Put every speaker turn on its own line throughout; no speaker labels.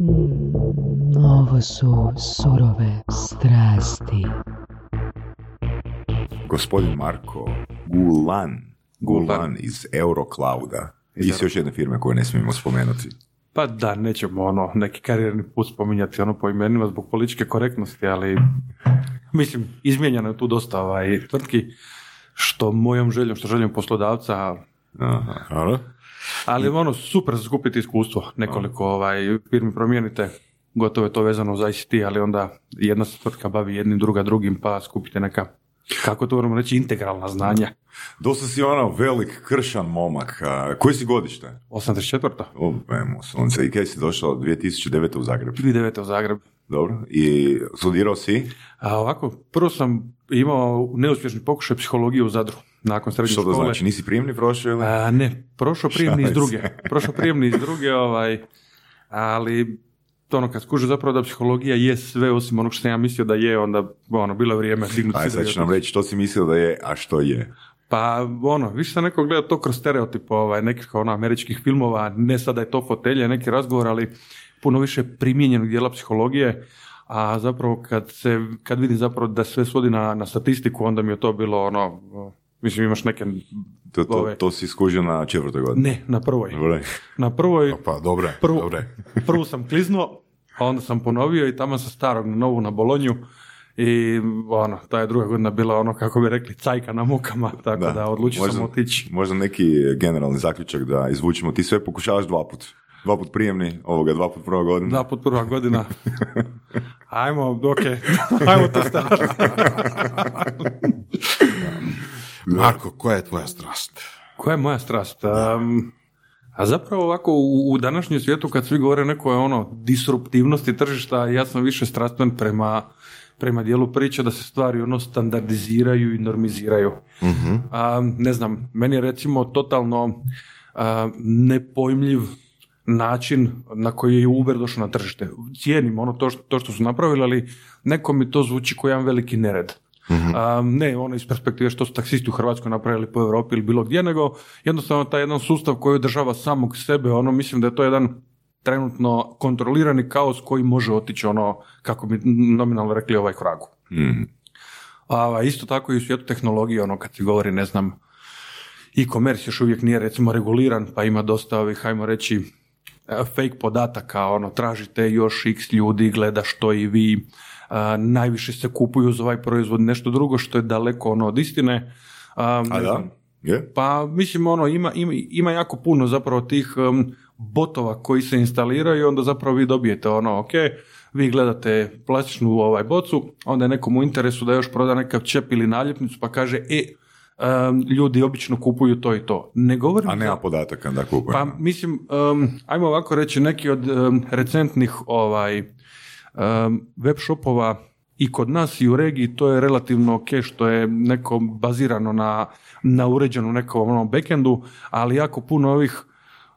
Mm, ovo su surove strasti.
Gospodin Marko Gulan. Gulan iz Euroclouda. I s još jedne firme koje ne smijemo spomenuti.
Pa da, nećemo ono, neki karijerni put spominjati ono po imenima zbog političke korektnosti, ali mislim, izmijenjeno je tu dosta ovaj, tvrtki, što mojom željom, što željom poslodavca,
Aha.
Ali ono, super za skupiti iskustvo, nekoliko ovaj, firmi promijenite, gotovo je to vezano za ICT, ali onda jedna se tvrtka bavi jednim, druga drugim, pa skupite neka, kako to moramo reći, integralna znanja.
Dosta si ono velik kršan momak. Koji si godište?
84.
O, emo, sunce. I kaj si došao 2009. u Zagreb?
2009. u Zagreb.
Dobro. I studirao si?
A ovako, prvo sam imao neuspješni pokušaj psihologije u Zadru, nakon srednje
Što to
škole.
znači? Nisi prijemni prošao ili?
A, ne, prošao prijemni iz druge. Prošao prijemni iz druge, ovaj, ali to ono, kad skuže zapravo da psihologija je sve osim onog što sam ja mislio da je, onda ono, bilo je vrijeme dignuti
Aj, sad ću nam reći što si mislio da je, a što je.
Pa ono, više sam neko gleda to kroz stereotip ovaj, nekih ono, američkih filmova, ne sada je to fotelje, neki razgovor, ali puno više primijenjenog dijela psihologije, a zapravo kad, se, kad vidim zapravo da sve svodi na, na statistiku, onda mi je to bilo ono, mislim imaš neke,
To, to,
Ove.
to si skužio na četvrtoj godini.
ne, na prvoj.
Dobro.
Na prvoj,
Pa, dobre,
Prvo-
dobre.
prvu sam kliznuo, a onda sam ponovio i tamo sa starog na novu na Bolonju i ono, ta je druga godina bila ono, kako bi rekli, cajka na mukama, tako da, odlučio
Možda-
sam otići.
Možda neki generalni zaključak da izvučemo. Ti sve pokušavaš dva put. Dva put prijemni, ovoga dva put prva godina.
Da, put prva godina. Ajmo, ok, ajmo to staviti.
Marko, koja je tvoja strast?
Koja je moja strast? Um, a zapravo ovako u, u današnjem svijetu kad svi govore o nekoj ono disruptivnosti tržišta, ja sam više strastven prema, prema dijelu priče da se stvari ono standardiziraju i normiziraju. A, ne znam, meni je recimo totalno a, nepojmljiv način na koji je Uber došao na tržište. Cijenim ono to što, to što su napravili, ali neko mi to zvuči kao jedan veliki nered. A, ne ono iz perspektive što su taksisti u Hrvatskoj napravili po Europi ili bilo gdje, nego jednostavno taj jedan sustav koji održava samog sebe, ono mislim da je to jedan trenutno kontrolirani kaos koji može otići ono, kako bi nominalno rekli, ovaj kragu.
Mhm.
A isto tako i u svijetu tehnologije, ono kad se govori, ne znam, e-commerce još uvijek nije recimo reguliran, pa ima dosta ovih, hajmo reći, fake podataka, ono, tražite još x ljudi, gleda što i vi, a, najviše se kupuju za ovaj proizvod, nešto drugo što je daleko ono od istine. A,
A da? Je?
pa mislim ono ima, ima, ima jako puno zapravo tih um, botova koji se instaliraju i onda zapravo vi dobijete ono ok, vi gledate plastičnu ovaj bocu, onda je nekom u interesu da još proda nekav čep ili naljepnicu pa kaže e, um, ljudi obično kupuju to i to. Ne govorim
A nema
za-
podataka da kupujemo.
pa mislim, um, ajmo ovako reći, neki od um, recentnih ovaj, um, web shopova i kod nas i u regiji to je relativno ok što je neko bazirano na, na uređenom nekom ono, backendu, ali jako puno ovih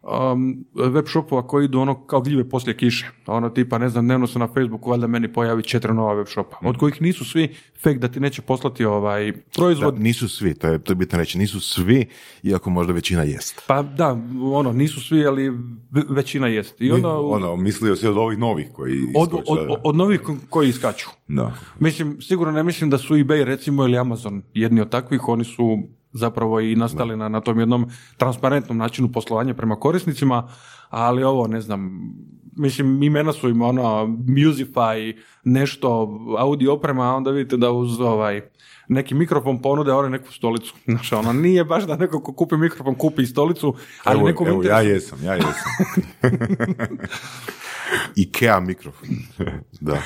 um, web shopova koji idu ono kao gljive poslije kiše. Ono tipa, ne znam, dnevno se na Facebooku valjda meni pojavi četiri nova web shopa, od kojih nisu svi fake da ti neće poslati ovaj
Da,
proizvod,
nisu svi, to je, to je bitno reći, nisu svi, iako možda većina jest.
pa da, ono, nisu svi, ali ve- većina jest. I onda,
Ono, mislio si od ovih novih koji
od,
iskoče,
od,
da.
od novih ko- koji iskaču.
Da.
Mislim, sigurno ne mislim da su eBay recimo ili Amazon jedni od takvih, oni su zapravo i nastali na, na tom jednom transparentnom načinu poslovanja prema korisnicima, ali ovo ne znam, mislim imena su im ono Musify, nešto, audio oprema, a onda vidite da uz ovaj neki mikrofon ponude one neku stolicu. Znači, ono, nije baš da neko ko kupi mikrofon kupi i stolicu, ali
Evo,
nekom
evo, ja
interesu-
jesam, ja jesam.
Ikea mikrofon. Da.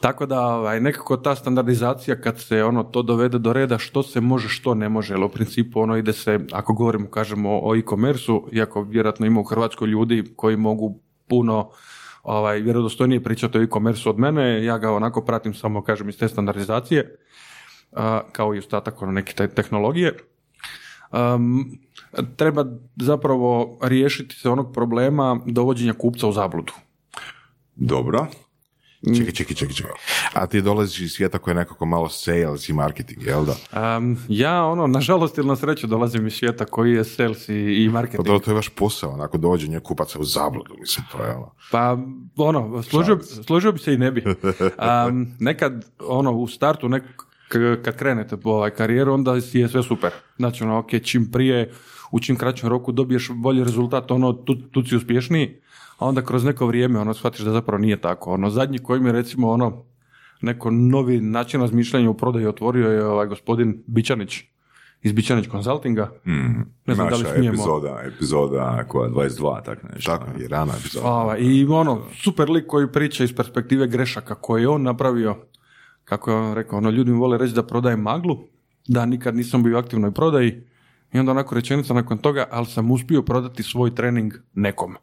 Tako da ovaj, nekako ta standardizacija kad se ono to dovede do reda što se može, što ne može, jer u principu ono ide se, ako govorimo kažemo o e-commerce-u, iako vjerojatno ima u Hrvatskoj ljudi koji mogu puno ovaj, vjerodostojnije pričati o e-commerce od mene, ja ga onako pratim samo kažem iz te standardizacije, kao i ostatak ono, neke te tehnologije. Um, treba zapravo riješiti se onog problema dovođenja kupca u zabludu.
Dobro.
Čekaj, čekaj, čekaj, čekaj. A ti dolaziš iz svijeta koji je nekako malo sales i marketing, jel da?
Um, ja, ono, nažalost ili na sreću dolazim iz svijeta koji je sales i, i
Pa
marketing.
to, je vaš posao, onako dođenje kupaca u zabludu, mislim, to je ono.
Pa, ono, složio, bi- složio bi se i ne bi. Um, nekad, ono, u startu, nek, k- kad krenete po ovaj karijeru, onda je sve super. Znači, ono, ok, čim prije, u čim kraćem roku dobiješ bolji rezultat, ono, tu, tu si uspješniji, a onda kroz neko vrijeme, ono, shvatiš da zapravo nije tako. Ono, zadnji koji mi recimo, ono, neko novi način razmišljanja u prodaji otvorio je ovaj gospodin Bičanić iz Bičanić Consultinga. Ne znam da li smijemo.
epizoda, epizoda koja 22, tako nešto.
Tako, je rana epizoda.
Ovaj, I ono, super lik koji priča iz perspektive grešaka koje je on napravio. Kako je on rekao, ono, ljudi mi vole reći da prodajem maglu, da nikad nisam bio u aktivnoj prodaji. I onda onako rečenica nakon toga, ali sam uspio prodati svoj trening nekom.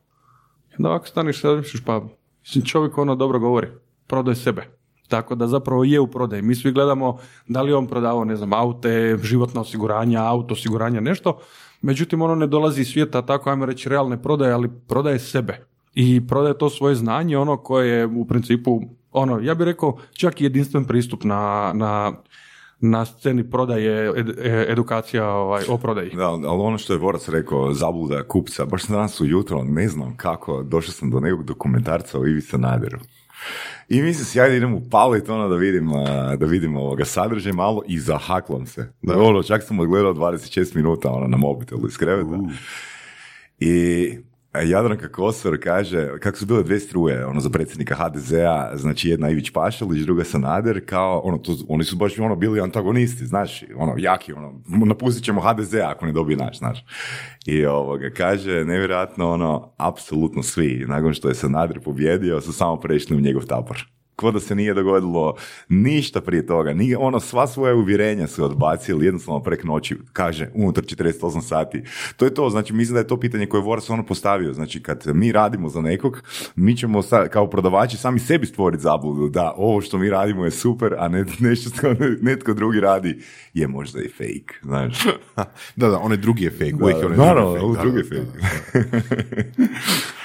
I onda ovako staniš razmišljaš, pa mislim, čovjek ono dobro govori, prodaj sebe. Tako da zapravo je u prodaji. Mi svi gledamo da li on prodavao, ne znam, aute, životna osiguranja, auto osiguranja, nešto. Međutim, ono ne dolazi iz svijeta tako, ajmo reći, realne prodaje, ali prodaje sebe. I prodaje to svoje znanje, ono koje je u principu, ono, ja bih rekao, čak i jedinstven pristup na, na, na sceni prodaje, ed- e- edukacija ovaj, o prodaji.
Da, ali ono što je Vorac rekao, zabluda kupca, baš danas ujutro, ne znam kako, došao sam do nekog dokumentarca o Ivi Sanaderu. I mislim si, ajde idem upalit ono da vidim, da vidim ovoga sadržaj malo i zahaklam se. Da. Ono, čak sam odgledao 26 minuta ono, na mobitelu iz kreveta. I Jadranka Kosor kaže, kako su bile dve struje, ono za predsjednika HDZ-a, znači jedna Ivić Pašalić, druga Sanader, kao, ono, to, oni su baš ono bili antagonisti, znaš, ono, jaki, ono, napustit ćemo HDZ ako ne dobije naš, znaš. I ovoga, kaže, nevjerojatno, ono, apsolutno svi, nakon što je Sanader pobjedio, su samo prešli u njegov tabor. Ko da se nije dogodilo ništa prije toga. Nije, ono, sva svoja uvjerenja su odbacili jednostavno prek noći, kaže, unutar 48 sati. To je to, znači mislim da je to pitanje koje je Voras ono postavio. Znači kad mi radimo za nekog, mi ćemo sa, kao prodavači sami sebi stvoriti zabludu da ovo što mi radimo je super, a ne, nešto što netko drugi radi je možda i fake, znaš.
Da, da, onaj drugi je fake. uvijek je onaj drugi
ovo
fake,
drugi
da,
je
da,
fake.
da.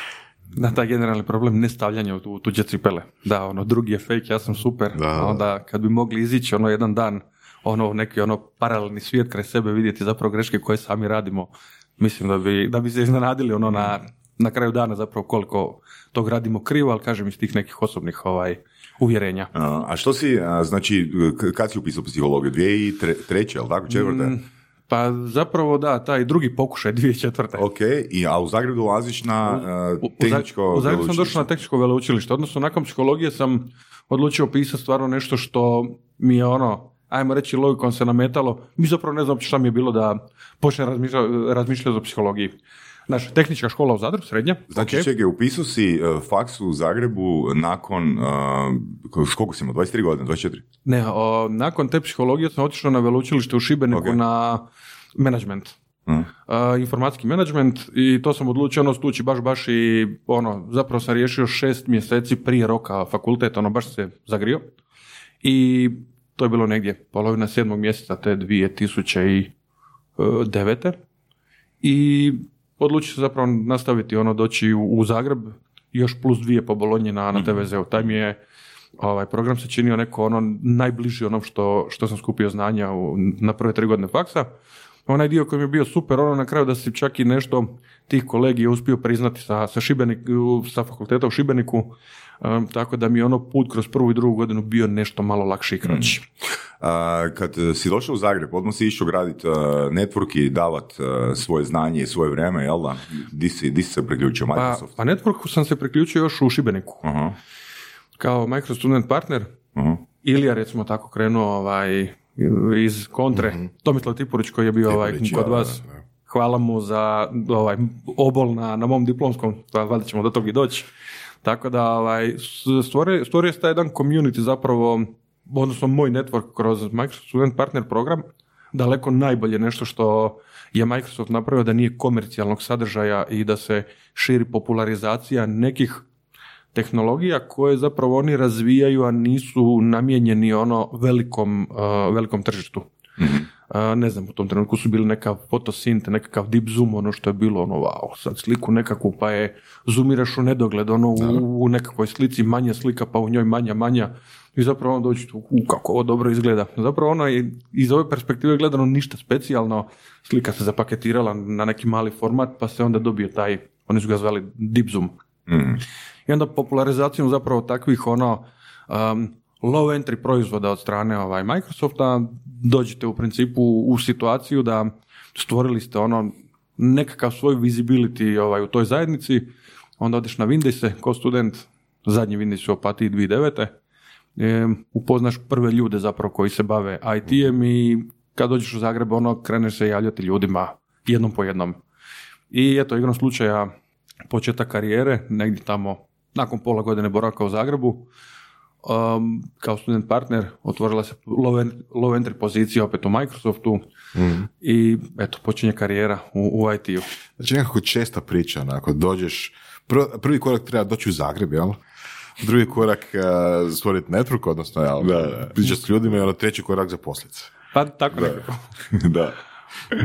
Da, taj generalni problem ne stavljanja u tu- tuđe cipele. Da, ono, drugi je fake, ja sam super.
Da,
a
da.
onda kad bi mogli izići ono jedan dan, ono, neki ono paralelni svijet kraj sebe vidjeti zapravo greške koje sami radimo, mislim da bi, da bi se iznenadili ono na, na kraju dana zapravo koliko tog radimo krivo, ali kažem iz tih nekih osobnih ovaj, uvjerenja.
A, a što si, a, znači, kad si upisao psihologiju? 2003. jel tako? Četvrte?
Mm, Pa zapravo da, taj drugi pokušaj 2004.
Ok, i, a u Zagreb dolaziš na a,
U- Zag-
tehničko
U Zagrebu sam došao na tehničko veleučilište, odnosno nakon psihologije sam odlučio pisati stvarno nešto što mi je ono, ajmo reći logikom se nametalo, mi zapravo ne znam šta mi je bilo da počnem razmišljati razmišljati o psihologiji. Znači, tehnička škola u Zadru, srednja.
Znači,
ok.
čekaj, upisao si uh, faks u Zagrebu nakon, uh, koliko si imao, 23 godine, 24?
Ne, o, nakon te psihologije sam otišao na veleučilište u Šibeniku
Ok.
na management. Uh, informacijski management i to sam odlučio ono stući baš baš i ono, zapravo sam riješio šest mjeseci prije roka fakultet, ono baš se zagrio i to je bilo negdje polovina sedmog mjeseca te 2009. I odlučio se zapravo nastaviti ono doći u, u Zagreb još plus dvije po Bolonji na, na TVZ-u. Taj mi je ovaj program se činio neko ono najbliži onom što, što sam skupio znanja u, na prve tri godine faksa. Onaj dio koji mi je bio super, ono na kraju da si čak i nešto tih kolegija uspio priznati sa, sa, Šibenik, sa fakulteta u Šibeniku, um, tako da mi je ono put kroz prvu i drugu godinu bio nešto malo lakši i kraći.
A, kad si došao u Zagreb, odmah si išao graditi uh, network i davat uh, svoje znanje i svoje vrijeme, jel da? Di si, di si se priključio,
Pa,
Microsoft?
pa networku sam se priključio još u Šibeniku.
Aha,
Kao Microsoft Student Partner,
aha.
Ilija recimo tako krenuo ovaj, iz kontre, Tomislav Tipurić koji je bio ovaj, kod vas. Hvala mu za ovaj, obol na, na mom diplomskom, pa valjda ćemo do tog i doći. Tako da ovaj, stvorio, stvorio se taj jedan community zapravo, odnosno moj network kroz Microsoft Student Partner program, daleko najbolje nešto što je Microsoft napravio da nije komercijalnog sadržaja i da se širi popularizacija nekih tehnologija koje zapravo oni razvijaju, a nisu namijenjeni ono velikom, uh, velikom tržištu. a, ne znam, u tom trenutku su bili neka fotosint, nekakav deep zoom, ono što je bilo, ono, wow, sad sliku nekakvu, pa je, zoomiraš u nedogled, ono, u, u nekakvoj slici manja slika, pa u njoj manja, manja, i zapravo ono dođe tu, u, kako ovo dobro izgleda. Zapravo ono je, iz ove perspektive gledano ništa specijalno, slika se zapaketirala na neki mali format, pa se onda dobije taj, oni su ga zvali deep zoom.
Mm.
I onda popularizacijom zapravo takvih ono um, low entry proizvoda od strane ovaj, Microsofta dođete u principu u situaciju da stvorili ste ono nekakav svoj visibility ovaj, u toj zajednici, onda odeš na Windowse ko student, zadnji Windows u Opatiji 2009. E, upoznaš prve ljude zapravo koji se bave IT-em i kad dođeš u Zagreb ono kreneš se javljati ljudima jednom po jednom. I eto, igrom slučaja početak karijere, negdje tamo nakon pola godine boravka u Zagrebu, um, kao student partner otvorila se low, en- low entry pozicija opet u Microsoftu i eto počinje karijera u, u IT-u.
Znači nekako česta priča, onako, dođeš, prvi, prvi korak treba doći u Zagreb, jel? Drugi korak uh, stvoriti network, odnosno, jel?
Da, da.
Pričati s ljudima i ono treći korak zaposliti se.
Pa tako nekako.
da.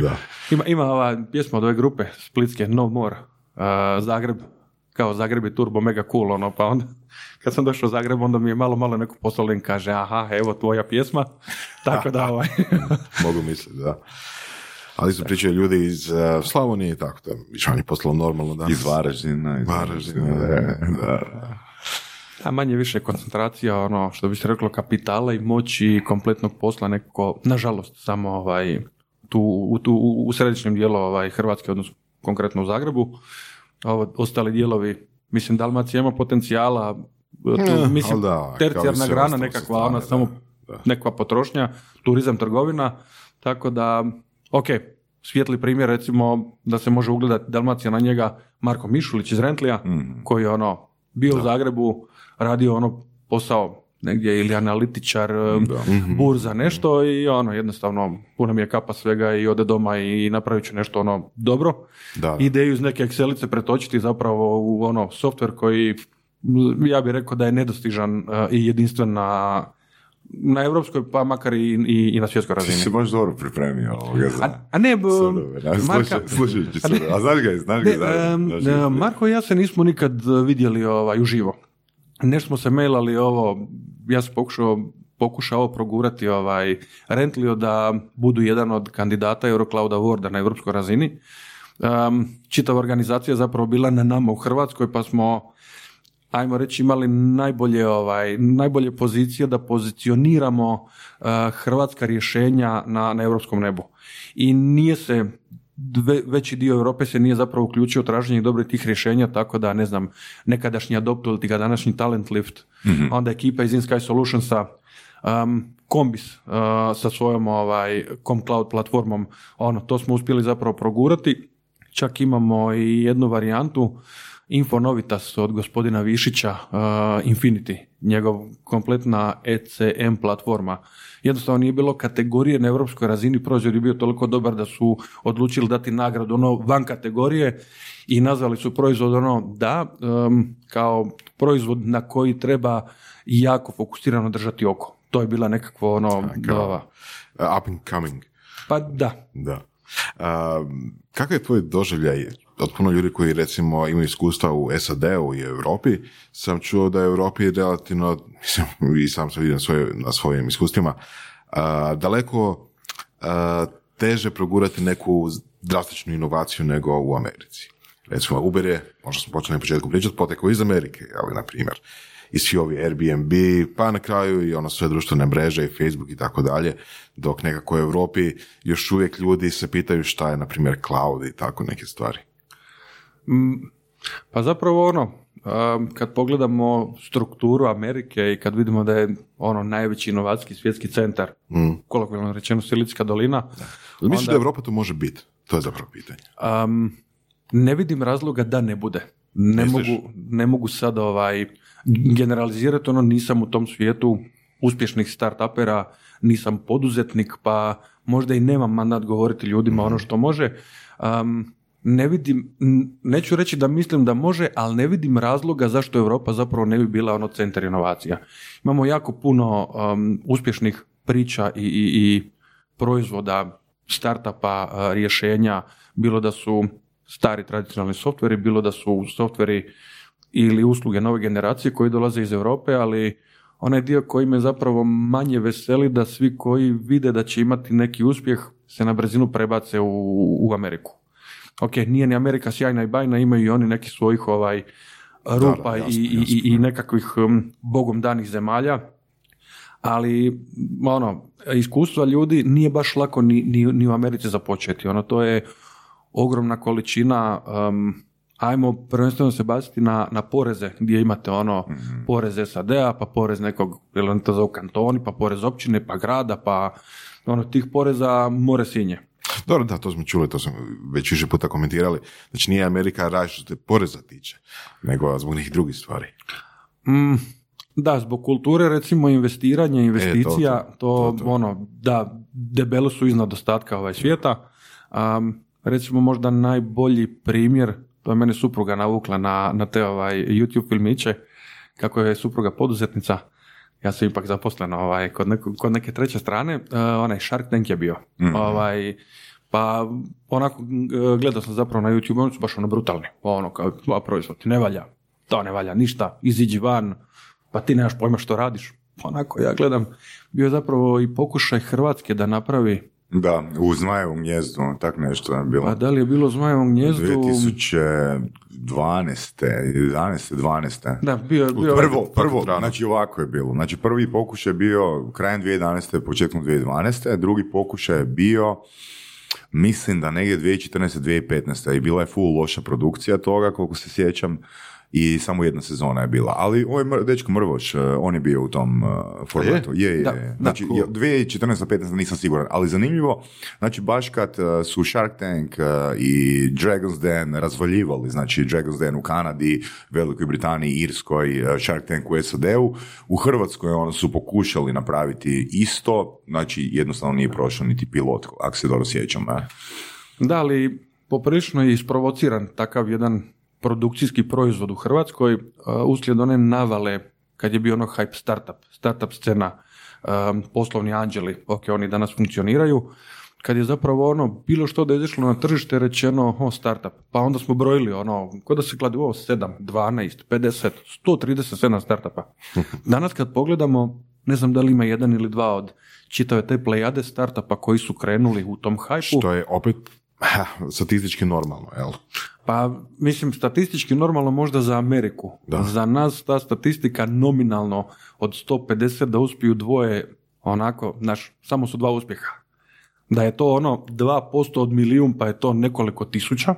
Da.
Ima, ima ova pjesma od ove grupe Splitske No More. Uh, Zagreb, kao Zagreb je turbo mega cool, ono, pa onda kad sam došao u Zagreb, onda mi je malo, malo neko poslao link, kaže, aha, evo tvoja pjesma, tako da ovaj,
Mogu misliti, da. Ali su pričaju ljudi iz uh, Slavonije i tako, da više on je poslao normalno danas.
Iz Varaždina. Iz
Varaždina,
Varaždina, da.
a manje više koncentracija, ono, što bi se reklo, kapitala i moći i kompletnog posla nekako, nažalost, samo ovaj, tu, u, tu, u središnjem dijelu ovaj, Hrvatske, odnosno konkretno u Zagrebu. Ovo, ostali dijelovi, mislim, Dalmacija ima potencijala, tu,
Eh,
mislim,
da,
tercijarna grana nekakva, ona
da,
samo
da.
nekakva potrošnja, turizam, trgovina, tako da, ok, svijetli primjer recimo da se može ugledati Dalmacija na njega Marko Mišulić iz Rentlija,
Mhm.
koji je ono bio u Zagrebu, radio ono posao negdje ili analitičar,
Mhm.
burza, nešto i ono jednostavno puno mi je kapa svega i ode doma i napravit ću nešto ono dobro.
Da.
Ideju iz neke Excelice pretočiti zapravo u ono software koji ja bih rekao da je nedostižan uh, i jedinstven na, na europskoj pa makar i, i, i na svjetskoj
Ti
razini.
si baš dobro pripremio ovoga za...
A, a ne, b-
da,
Marka-
slušaj- slušajući
A ne-
surove. A znaš ga, znaš ga,
ne,
znaš
e, Marko i ja se nismo nikad e, vidjeli ovaj, uživo. Nešto smo se mailali ovo, ja sam pokušao, pokušao progurati ovaj, Rentlio da budu jedan od kandidata Eurocloud Awarda na europskoj razini. Um, čitava organizacija zapravo bila na nama u Hrvatskoj, pa smo ajmo reći imali najbolje ovaj najbolje pozicije da pozicioniramo eh, hrvatska rješenja na, na europskom nebu. I nije se dve- veći dio Europe se nije zapravo uključio u traženje dobrih tih rješenja, tako da ne znam, nekadašnji Adopt ili ga današnji Talent Lift, onda ekipa iz InSky Solutionsa, um, Kombis uh, sa svojom ovaj, ComCloud platformom, ono, to smo uspjeli zapravo progurati. Čak imamo i jednu varijantu Infonovitas od gospodina Višića, uh, Infinity, njegov kompletna ECM platforma. Jednostavno nije bilo kategorije na europskoj razini, proizvod je bio toliko dobar da su odlučili dati nagradu ono van kategorije i nazvali su proizvod ono da, um, kao proizvod na koji treba jako fokusirano držati oko. To je bila nekakvo ono,
kao- Uh, up and coming.
pa da,
Da. Um, kakav je tvoj doživljaj od puno ljudi koji recimo imaju iskustva u SAD-u i Europi, sam čuo da je Europi relativno, mislim, i sam sam vidio svoje, na svojim iskustvima, a, daleko a, teže progurati neku drastičnu inovaciju nego u Americi. Recimo, Uber je, možda smo počeli na početku pričati, potekao iz Amerike, ali na primjer, i svi ovi Airbnb, pa na kraju i ono sve društvene mreže i Facebook i tako dalje, dok nekako u Europi još uvijek ljudi se pitaju šta je, na primjer, cloud i tako neke stvari.
Pa zapravo ono, kad pogledamo strukturu Amerike i kad vidimo da je ono najveći inovacijski svjetski centar,
Mm.
kolokvijalno rečeno Silicijska dolina,
Jel misliš
Onda-
da Europa to može biti? To je zapravo pitanje.
um, ne vidim razloga da ne bude. Ne
Misliš?
mogu, ne mogu sad ovaj, generalizirati, ono nisam u tom svijetu uspješnih startupera, nisam poduzetnik, pa možda i nemam mandat govoriti ljudima ono što može. Um, ne vidim, neću reći da mislim da može, ali ne vidim razloga zašto Europa zapravo ne bi bila ono centar inovacija. Imamo jako puno um, uspješnih priča i, i, i proizvoda, startupa, a, rješenja, bilo da su stari tradicionalni softveri, bilo da su softveri ili usluge nove generacije koji dolaze iz Europe, ali onaj dio koji me zapravo manje veseli da svi koji vide da će imati neki uspjeh se na brzinu prebace u, u Ameriku. Ok, nije ni Amerika sjajna i bajna, imaju i oni neki svojih ovaj rupa
Da, da, jasno,
i, i, i, i nekakvih um, bogom danih zemalja, ali ono, iskustva ljudi nije baš lako ni, ni, ni u Americi započeti. Ono, to je ogromna količina um, ajmo prvenstveno se baciti na, na poreze gdje imate ono porez SAD-a, pa porez nekog, ili to kantoni, pa porez općine, pa grada, pa ono tih poreza more sinje.
Dobro, da, to smo čuli, to smo već više puta komentirali. Znači nije Amerika raj što se poreza tiče, nego zbog nekih drugih stvari.
Mm, da, zbog kulture recimo investiranja, investicija,
to,
to,
to, to.
ono, da, debelo su iznad ostatka ovaj svijeta. Um, recimo možda najbolji primjer, to je mene supruga navukla na, na te ovaj YouTube filmiće, kako je supruga poduzetnica, ja sam ipak zaposlen ovaj, kod, neko, kod neke treće strane, uh, onaj Shark Tank je bio. Ovaj, pa onako uh, gledao sam zapravo na YouTube, oni su baš ono brutalni, ono kao, a proizvod ti ne valja, to ne valja ništa, iziđi van, pa ti nemaš pojma što radiš. Onako, ja gledam, bio je zapravo i pokušaj Hrvatske da napravi,
Da, u Zmajevom gnjezdu, tak nešto je bilo.
pa da li je bilo u Zmajevom gnjezdu,
2012. 11. 12.
da, bio, bio
Prvo, prvo,
rano.
znači ovako je bilo. Znači prvi pokušaj je bio krajem 2011. početkom 2012. Drugi pokušaj je bio mislim da negdje 2014. 2015. i bila je full loša produkcija toga koliko se sjećam i samo jedna sezona je bila. Ali ovaj dečko Mrvoš, eh, on je bio u tom eh, formatu. Je, je, je.
da,
Znači,
cool.
2014. 15. nisam siguran, ali zanimljivo, znači baš kad eh, su Shark Tank i Dragon's Den razvaljivali, znači Dragon's Den u Kanadi, Velikoj Britaniji, Irskoj, Shark Tank u SAD-u, u Hrvatskoj ono su pokušali napraviti isto, znači jednostavno nije prošao niti pilot, ako se dobro sjećam.
Da, ali poprilično je isprovociran takav jedan produkcijski proizvod u Hrvatskoj uh, uslijed one navale kad je bio ono hype startup, startup scena, um, poslovni anđeli, ok, oni danas funkcioniraju, kad je zapravo ono, bilo što da je izašlo na tržište rečeno, o, startup, pa onda smo brojili ono, kod da se kladi, o, 7, 12, 50, 137 startupa. Danas kad pogledamo, ne znam da li ima jedan ili dva od čitave te plejade startupa koji su krenuli u tom hajpu.
Što je opet ha, statistički normalno, jel?
Pa, mislim, statistički normalno možda za Ameriku.
Da.
Za nas ta statistika nominalno od 150 da uspiju dvoje, onako, znaš, samo su dva uspjeha. Da je to ono 2% od milijun, pa je to nekoliko tisuća,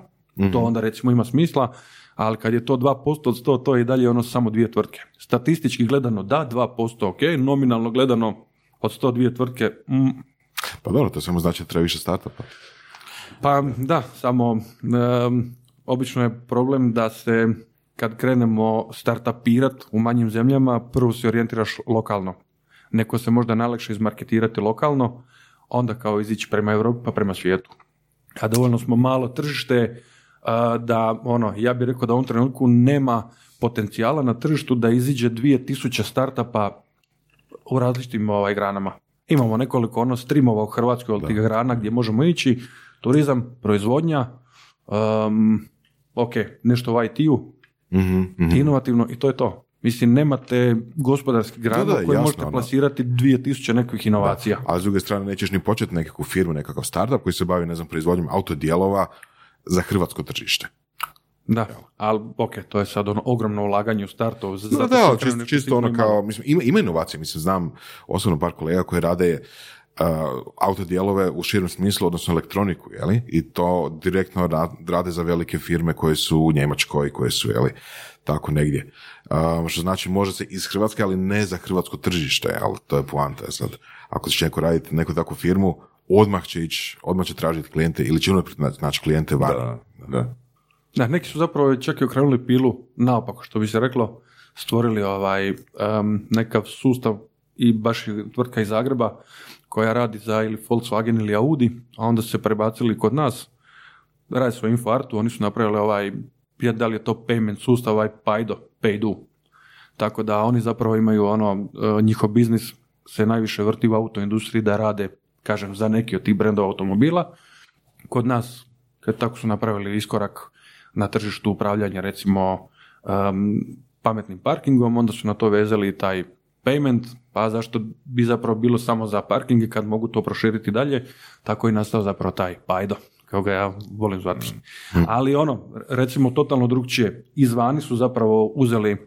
to onda recimo ima smisla, ali kad je to 2% od 100, to je i dalje ono samo dvije tvrtke. Statistički gledano da, 2% ok, nominalno gledano od 102 tvrtke, mm,
Pa dobro, to samo znači da treba više startupa.
Pa da, samo em, obično je problem da se kad krenemo startupirat u manjim zemljama, prvo se orijentiraš lokalno. Neko se možda najlakše izmarketirati lokalno, onda kao izići prema Europi pa prema svijetu. A dovoljno smo malo tržište a, da, ono, ja bih rekao da u ovom trenutku nema potencijala na tržištu da iziđe 2000 startupa u različitim ovaj, granama. Imamo nekoliko ono streamova u Hrvatskoj od tih grana gdje možemo ići, turizam, proizvodnja, um, ok, nešto u IT-u,
Mhm, mhm.
inovativno i to je to. Mislim, nemate gospodarski grad
Da, da,
kojem
jasno,
možete
ono.
plasirati 2000 nekakvih inovacija.
A s druge strane nećeš ni početi nekakvu firmu, nekakav startup koji se bavi, ne znam, proizvodnjom autodijelova za hrvatsko tržište.
Da, ali ok, to je sad ono ogromno ulaganje u startu.
Da, da, čisto, čisto ono kao, mislim, ima, ima inovacije, mislim, znam osobno par kolega koji rade uh, autodijelove u širem smislu, odnosno elektroniku, jeli? I to direktno ra- rade za velike firme koje su u Njemačkoj, koje su, jeli, tako negdje. Uh, što znači može se iz Hrvatske, ali ne za hrvatsko tržište, ali to je poanta. Sad, ako će neko raditi neku takvu firmu, odmah će ići, odmah će tražiti klijente ili će unaprijed naći- klijente vani.
Da, da.
Da, neki su zapravo čak i okrenuli pilu naopako, što bi se reklo, stvorili ovaj um, nekav sustav i baš tvrtka iz Zagreba koja radi za ili Volkswagen ili Audi, a onda su se prebacili kod nas, radi se o InfoArtu, oni su napravili ovaj, da li je to payment sustav, ovaj Paydo, Paydu. Tako da oni zapravo imaju ono, e, njihov biznis se najviše vrti u autoindustriji da rade kažem, za neki od tih brendova automobila. Kod nas, kad tako su napravili iskorak na tržištu upravljanja, recimo, pametnim parkingom, onda su na to vezali taj payment, pa zašto bi zapravo bilo samo za parking kad mogu to proširiti dalje, tako i nastao zapravo taj pajdo, kao ga ja volim zvati. Ali ono, recimo totalno drugčije, izvani su zapravo uzeli,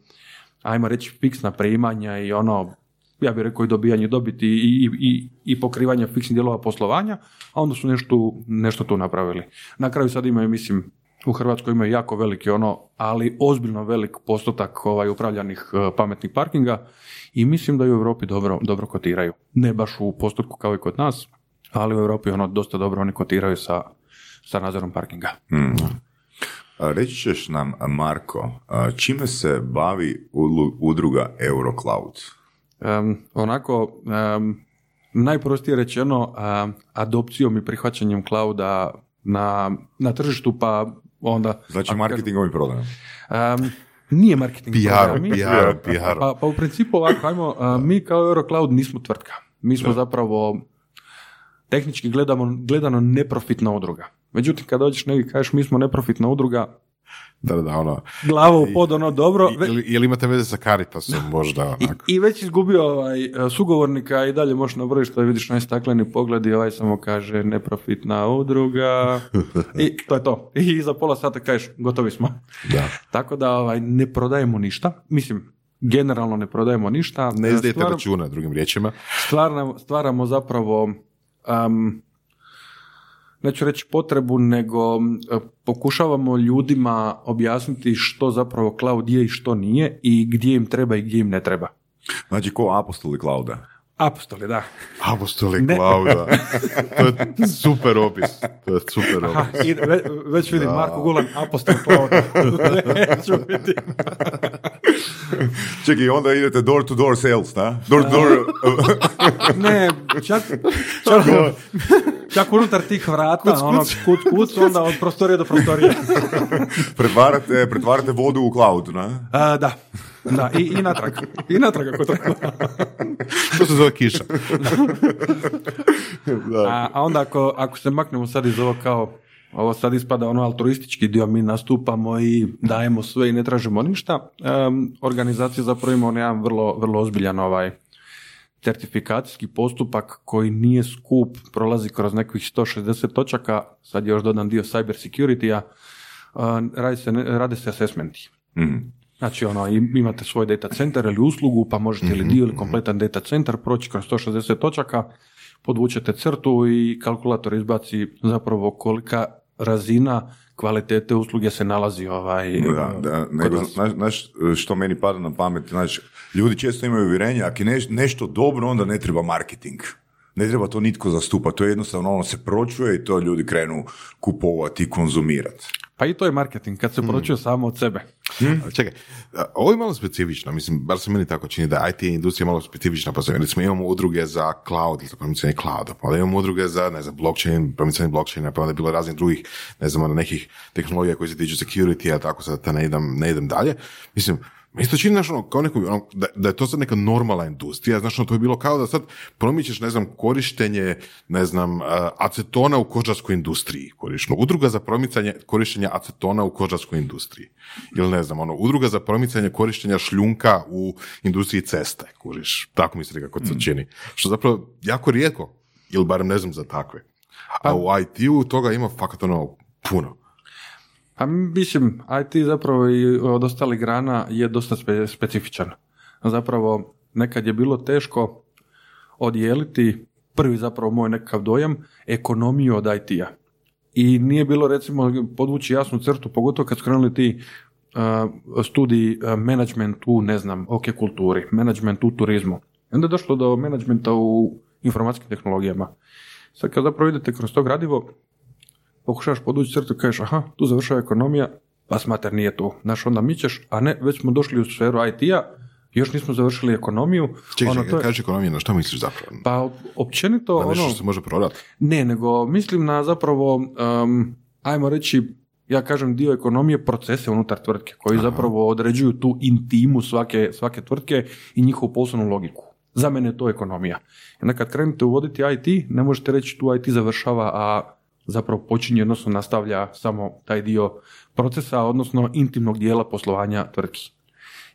ajmo reći, fiksna primanja i ono, ja bih rekao i dobijanje dobiti i, i, i, i pokrivanje fiksnih dijelova poslovanja, a onda su nešto, nešto tu napravili. Na kraju sad imaju, mislim, u Hrvatskoj imaju jako veliki ono, ali ozbiljno velik postotak ovaj, upravljanih eh, pametnih parkinga i mislim da i u Europi dobro, dobro kotiraju. Ne baš u postotku kao i kod nas, ali u Europi ono dosta dobro oni kotiraju sa, sa nadzorom parkinga.
A Reći ćeš nam, Marko, čime se bavi udruga Eurocloud?
Em, onako, em, najprostije rečeno, em, adopcijom i prihvaćanjem clouda na, na tržištu, pa onda...
Znači marketingom i prodajom.
Nije marketing.
PR,
mi-
PR, PR.
Pa, pa u principu ovako, ajmo, a, mi kao Eurocloud nismo tvrtka. Mi smo zapravo tehnički gledamo, gledano neprofitna udruga. Međutim, kad dođeš negdje i kažeš mi smo neprofitna udruga,
Da, da, ono.
glava u pod, ono dobro, ve-
Ili, ili imate veze sa Caritasom možda, onako.
i već izgubio ovaj, e, sugovornika i dalje možeš nabrojiti što vidiš onaj stakleni pogled i ovaj samo kaže neprofitna udruga i to je to. I za pola sata kažeš gotovi smo.
Da.
Tako da ovaj, ne prodajemo ništa. Mislim, generalno ne prodajemo ništa.
Ne izdajete račune, drugim riječima.
stvaramo, stvaramo zapravo um, neću reći potrebu, nego um, pokušavamo ljudima objasniti što zapravo cloud je i što nije i gdje im treba i gdje im ne treba.
Znači, ko apostoli clouda?
Apostoli, da.
Apostoli
Ne.
Klauda. To je super opis. To je super opis.
i ve- već vidim, Marko Gulan, apostol biti.
Čekaj, onda idete door to door sales, da? Door to door...
Ne, čak, čak, čak unutar tih vrata, ono, kuc, kuc, onda od prostorije do prostorije.
pretvarate, pretvarate vodu u cloud, da?
A, da, da, i, i natrag. I natrag ako treba.
To se zove kiša.
A, a onda ako, ako se maknemo sad iz ovo kao, ovo sad ispada ono altruistički dio, mi nastupamo i dajemo sve i ne tražimo ništa. em, organizacija zapravo ima jedan vrlo, vrlo ozbiljan ovaj certifikacijski postupak koji nije skup, prolazi kroz nekih 160 točaka, sad je još dodan dio cyber security-a, a, radi se, rade se assessmenti.
Mhm.
Znači, ono, im- imate svoj data center ili uslugu, pa možete ili dio ili kompletan data center proći kroz 160 točaka, podvučete crtu i kalkulator izbaci zapravo kolika razina kvalitete usluge se nalazi ovaj,
Da, da,
kod
nego, znaš, znaš što meni pada na pamet, znači, ljudi često imaju uvjerenje, ako je neš- nešto dobro, onda ne treba marketing. Ne treba to nitko zastupati, to je jednostavno ono se pročuje i to ljudi krenu kupovati i konzumirati.
Pa i to je marketing, kad se poručuje samo od sebe.
Čekaj, a, ovo je malo specifično, mislim, bar se meni tako čini da je IT industrija malo specifična sebi. Recimo imamo udruge za cloud, za promicanje clouda, pa onda imamo udruge za, ne znam, blockchain, promicanje blockchaina, pa onda je bilo raznih drugih, ne znam, ono, nekih tehnologija koji se tiču security, a tako sad da ne idem, ne idem dalje. Mislim, meni se čini, znaš, ono, kao neko, ono, da, da je to sad neka normalna industrija, znaš, ono, to je bilo kao da sad promičeš, ne znam, korištenje, ne znam, acetona u kožarskoj industriji, koriš, no, udruga za promicanje korištenja acetona u kožarskoj industriji. Ili ne znam, ono, udruga za promicanje korištenja šljunka u industriji ceste, kuriš, tako mi se nekako to čini. Što zapravo jako rijetko, ili barem ne znam za takve. A u IT-u toga ima fakat ono puno.
Pa mislim, IT zapravo i od ostalih grana je dosta spe- specifičan. Zapravo, nekad je bilo teško odijeliti prvi zapravo moj nekakav dojam, ekonomiju od IT-a. I nije bilo recimo podvući jasnu crtu, pogotovo kad su krenuli ti uh, studiji uh, management u, ne znam, ok kulturi, management u turizmu. I onda je došlo do menadžmenta u informacijskim tehnologijama. Sad kad zapravo idete kroz to gradivo, pokušavaš podvući crtu i kažeš, aha, tu završava ekonomija, pa smater nije tu. Znaš, onda mićeš, a ne, već smo došli u sferu IT-a, još nismo završili ekonomiju.
Čekaj,
Ono,
čekaj,
je-
kažeš ekonomija, na što misliš zapravo?
Pa op- općenito,
Na nešto
ono,
što se može prodati?
ne, nego mislim na zapravo, um, ajmo reći, ja kažem dio ekonomije procese unutar tvrtke koji zapravo određuju tu intimu svake, svake tvrtke i njihovu poslovnu logiku. Za mene je to ekonomija. Onda kad krenete uvoditi IT, ne možete reći tu IT završava, a zapravo počinje, odnosno nastavlja samo taj dio procesa, odnosno intimnog dijela poslovanja tvrtki.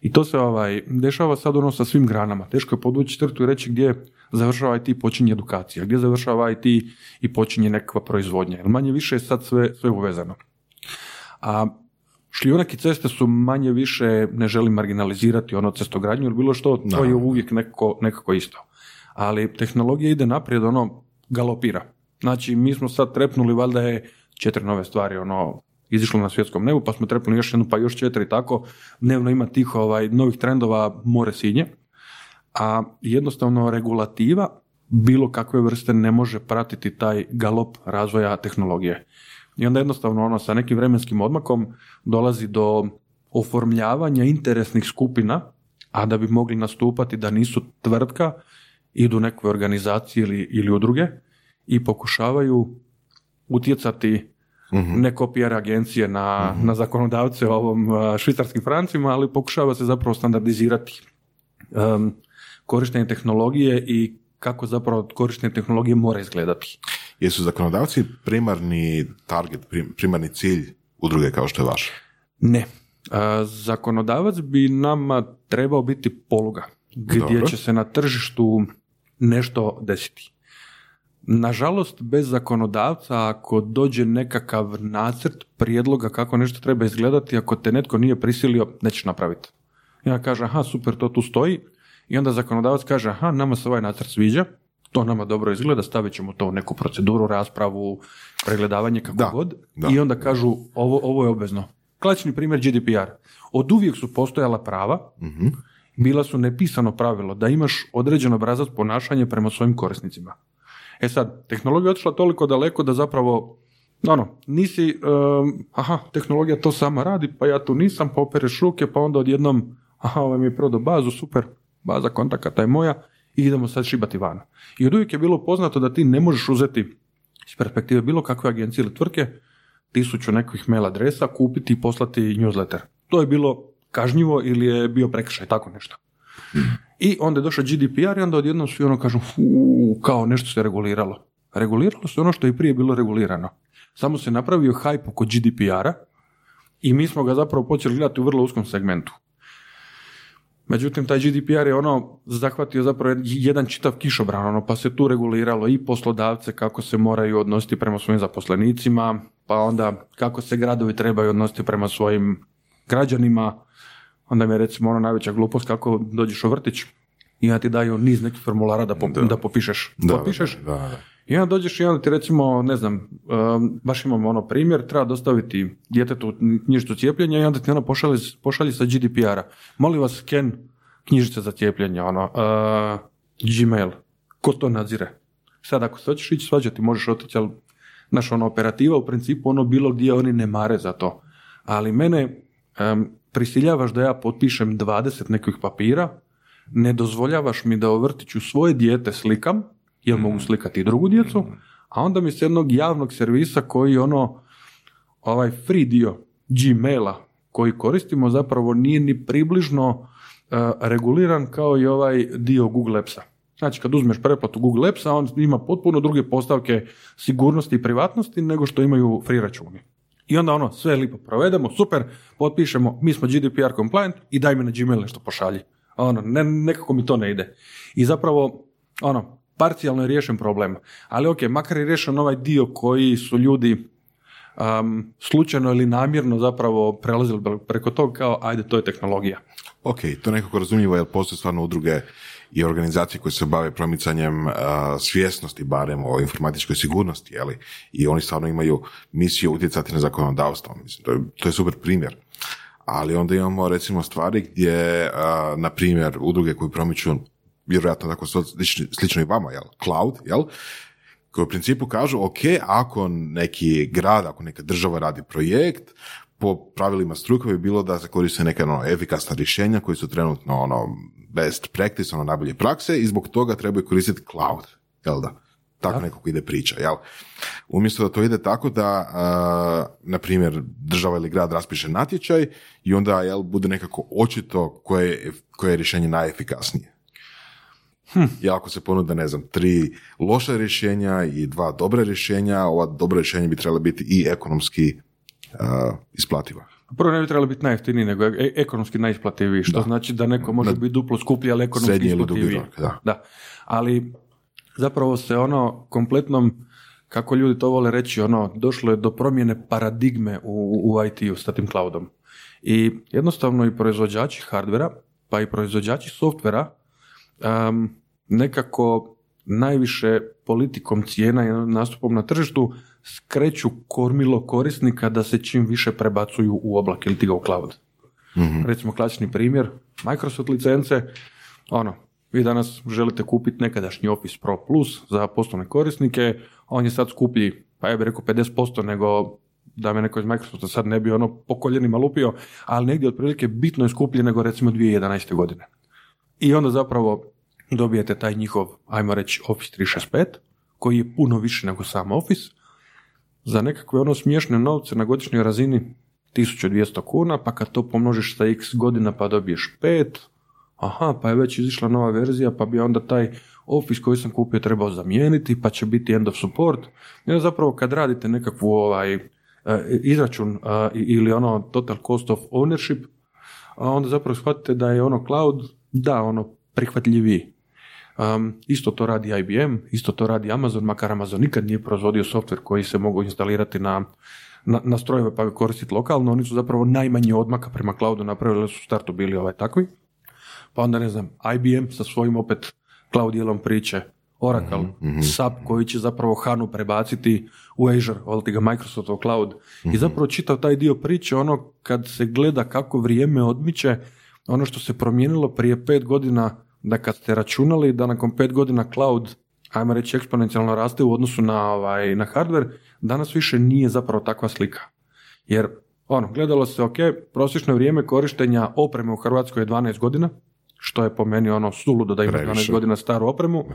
I to se ovaj, dešava sad ono sa svim granama. Teško je podvući crtu i reći gdje završava IT i počinje edukacija, gdje završava IT i počinje nekakva proizvodnja. Jer manje više je sad sve, sve uvezano. A šljunak i ceste su manje više, ne želim marginalizirati ono cestogradnju ili bilo što, to je uvijek nekako, nekako isto. Ali tehnologija ide naprijed, ono, galopira. Znači, mi smo sad trepnuli, valjda je četiri nove stvari, ono, izišlo na svjetskom nebu, pa smo trepnuli još jednu, pa još četiri, tako, dnevno ima tih ovaj, novih trendova more sinje, a jednostavno regulativa bilo kakve vrste ne može pratiti taj galop razvoja tehnologije. I onda jednostavno ono sa nekim vremenskim odmakom dolazi do oformljavanja interesnih skupina, a da bi mogli nastupati da nisu tvrtka, idu nekoj organizacije ili, ili udruge i pokušavaju utjecati mm ne kopijare agencije na, mm na zakonodavce ovom švicarskim francima, ali pokušava se zapravo standardizirati um, korištenje tehnologije i kako zapravo korištenje tehnologije mora izgledati.
Jesu zakonodavci primarni target, primarni cilj udruge kao što je vaš?
Ne. Zakonodavac bi nama trebao biti poluga gdje će se na tržištu nešto desiti. Nažalost, bez zakonodavca, ako dođe nekakav nacrt prijedloga kako nešto treba izgledati, ako te netko nije prisilio, nećeš napraviti. Ja kažem, aha, super, to tu stoji, i onda zakonodavac kaže, aha, nama se ovaj nacrt sviđa, to nama dobro izgleda, stavit ćemo to u neku proceduru, raspravu, pregledavanje, kako da, god. I onda kažu, ovo, ovo je obvezno. Klasični primjer GDPR. Od uvijek su postojala prava, uh bila su nepisano pravilo da imaš određen obrazac ponašanja prema svojim korisnicima. E sad, tehnologija je otišla toliko daleko da zapravo ono, nisi, aha, tehnologija to sama radi, pa ja tu nisam, pa opereš ruke, pa onda odjednom, aha, ovaj mi je prodao bazu, super, baza kontakata je moja i idemo sad šibati van. I od uvijek je bilo poznato da ti ne možeš uzeti iz perspektive bilo kakve agencije ili tvrtke tisuću nekih mail adresa, kupiti i poslati newsletter. To je bilo kažnjivo ili je bio prekršaj, tako nešto. I onda je došao GDPR i onda odjednom svi ono kažu, kao nešto se reguliralo. Reguliralo se ono što je prije bilo regulirano. Samo se napravio hype oko GDPR-a i mi smo ga zapravo počeli gledati u vrlo uskom segmentu. Međutim, taj GDPR je ono zahvatio zapravo jedan čitav kišobran, ono, pa se tu reguliralo i poslodavce kako se moraju odnositi prema svojim zaposlenicima, pa onda kako se gradovi trebaju odnositi prema svojim građanima. Onda mi je recimo ono najveća glupost kako dođeš u vrtić i ja ti daju niz nekih formulara da, da. popišeš.
Da,
popišeš,
da, da.
I onda dođeš i onda ti recimo, ne znam, um, baš imamo ono primjer, treba dostaviti djetetu knjižicu cijepljenja i onda ti ono pošalje, pošalje sa GDPR-a. Molim vas, sken knjižice za cijepljenje, ono, uh, Gmail. Ko to nadzire? Sad ako se hoćeš ići svađati, možeš otići, ali naša ono operativa u principu ono bilo gdje oni ne mare za to. Ali mene um, prisiljavaš da ja potpišem 20 nekih papira, ne dozvoljavaš mi da u vrtiću svoje dijete slikam, jer mogu mhm. slikati i drugu djecu, mhm. a onda mi se jednog javnog servisa koji ono, ovaj free dio Gmaila koji koristimo zapravo nije ni približno e, reguliran kao i ovaj dio Google Appsa. Znači kad uzmeš pretplatu Google Appsa, on ima potpuno druge postavke sigurnosti i privatnosti nego što imaju free računi. I onda ono, sve lipo provedemo, super, potpišemo, mi smo GDPR compliant i daj mi na Gmail nešto pošalji. Ono, ne, nekako mi to ne ide. I zapravo, ono, parcijalno je riješen problem. Ali ok, makar je riješen ovaj dio koji su ljudi um, slučajno ili namjerno zapravo prelazili preko toga kao ajde to je tehnologija.
Ok, to nekako razumljivo jer postoje stvarno udruge i organizacije koje se bave promicanjem svjesnosti barem o informatičkoj sigurnosti, ali i oni stvarno imaju misiju utjecati na zakonodavstvo. Mislim, to je, to je super primjer. Ali onda imamo recimo stvari gdje, na primjer, udruge koje promiču vjerojatno tako slično, slično i vama, jel? Cloud, jel? Koji u principu kažu, ok, ako neki grad, ako neka država radi projekt, po pravilima struke bi bilo da se koriste neka ono, efikasna rješenja koji su trenutno ono, best practice, ono najbolje prakse i zbog toga trebaju koristiti cloud, jel da? Tako nekako ide priča, jel? Umjesto da to ide tako da, na primjer, država ili grad raspiše natječaj i onda jel, bude nekako očito koje, koje je rješenje najefikasnije. Hm. I ako se ponude, ne znam, tri loša rješenja i dva dobra rješenja, ova dobra rješenja bi trebala biti i ekonomski uh, isplativa.
Prvo ne bi trebalo biti najjeftiniji, nego e- ekonomski najisplativiji, što znači da neko može biti duplo skuplji, ali ekonomski isplativiji.
da.
da. Ali zapravo se ono kompletnom, kako ljudi to vole reći, ono, došlo je do promjene paradigme u, u IT-u s tim cloudom. I jednostavno i proizvođači hardvera, pa i proizvođači softvera um, nekako najviše politikom cijena i nastupom na tržištu skreću kormilo korisnika da se čim više prebacuju u oblak ili ti u cloud. mm Recimo klasični primjer, Microsoft licence, ono, vi danas želite kupiti nekadašnji Office Pro Plus za poslovne korisnike, on je sad skuplji, pa ja bih rekao 50% nego da me neko iz Microsofta sad ne bi ono po koljenima lupio, ali negdje otprilike bitno je skuplji nego recimo 2011. godine. I onda zapravo dobijete taj njihov, ajmo reći, Office 365, koji je puno više nego sam Office, za nekakve ono smiješne novce na godišnjoj razini 1200 kuna, pa kad to pomnožiš sa x godina pa dobiješ 5, aha, pa je već izišla nova verzija, pa bi onda taj Office koji sam kupio trebao zamijeniti, pa će biti end of support. I zapravo kad radite nekakvu ovaj, e, izračun ili ono total cost of ownership, onda zapravo shvatite da je ono cloud, da, ono prihvatljiviji. Um, isto to radi IBM, isto to radi Amazon, makar Amazon nikad nije proizvodio software koji se mogu instalirati na, na, na strojeve pa ga koristiti lokalno, oni su zapravo najmanji odmaka prema cloudu napravili, su u startu bili ovaj takvi. Pa onda ne znam, IBM sa svojim opet cloud dijelom priče, Oracle, mm-hmm. SAP koji će zapravo HANU prebaciti u Azure, voliti ga Microsoftov cloud. I mhm. zapravo čitav taj dio priče, ono kad se gleda kako vrijeme odmiče, ono što se promijenilo prije pet godina da kad ste računali da nakon pet godina cloud, ajmo reći, eksponencijalno raste u odnosu na, ovaj, na hardware, danas više nije zapravo takva slika. Jer, ono, gledalo se, ok, prosječno vrijeme korištenja opreme u Hrvatskoj je 12 godina, što je po meni ono suludo da ima 12 godina staru opremu,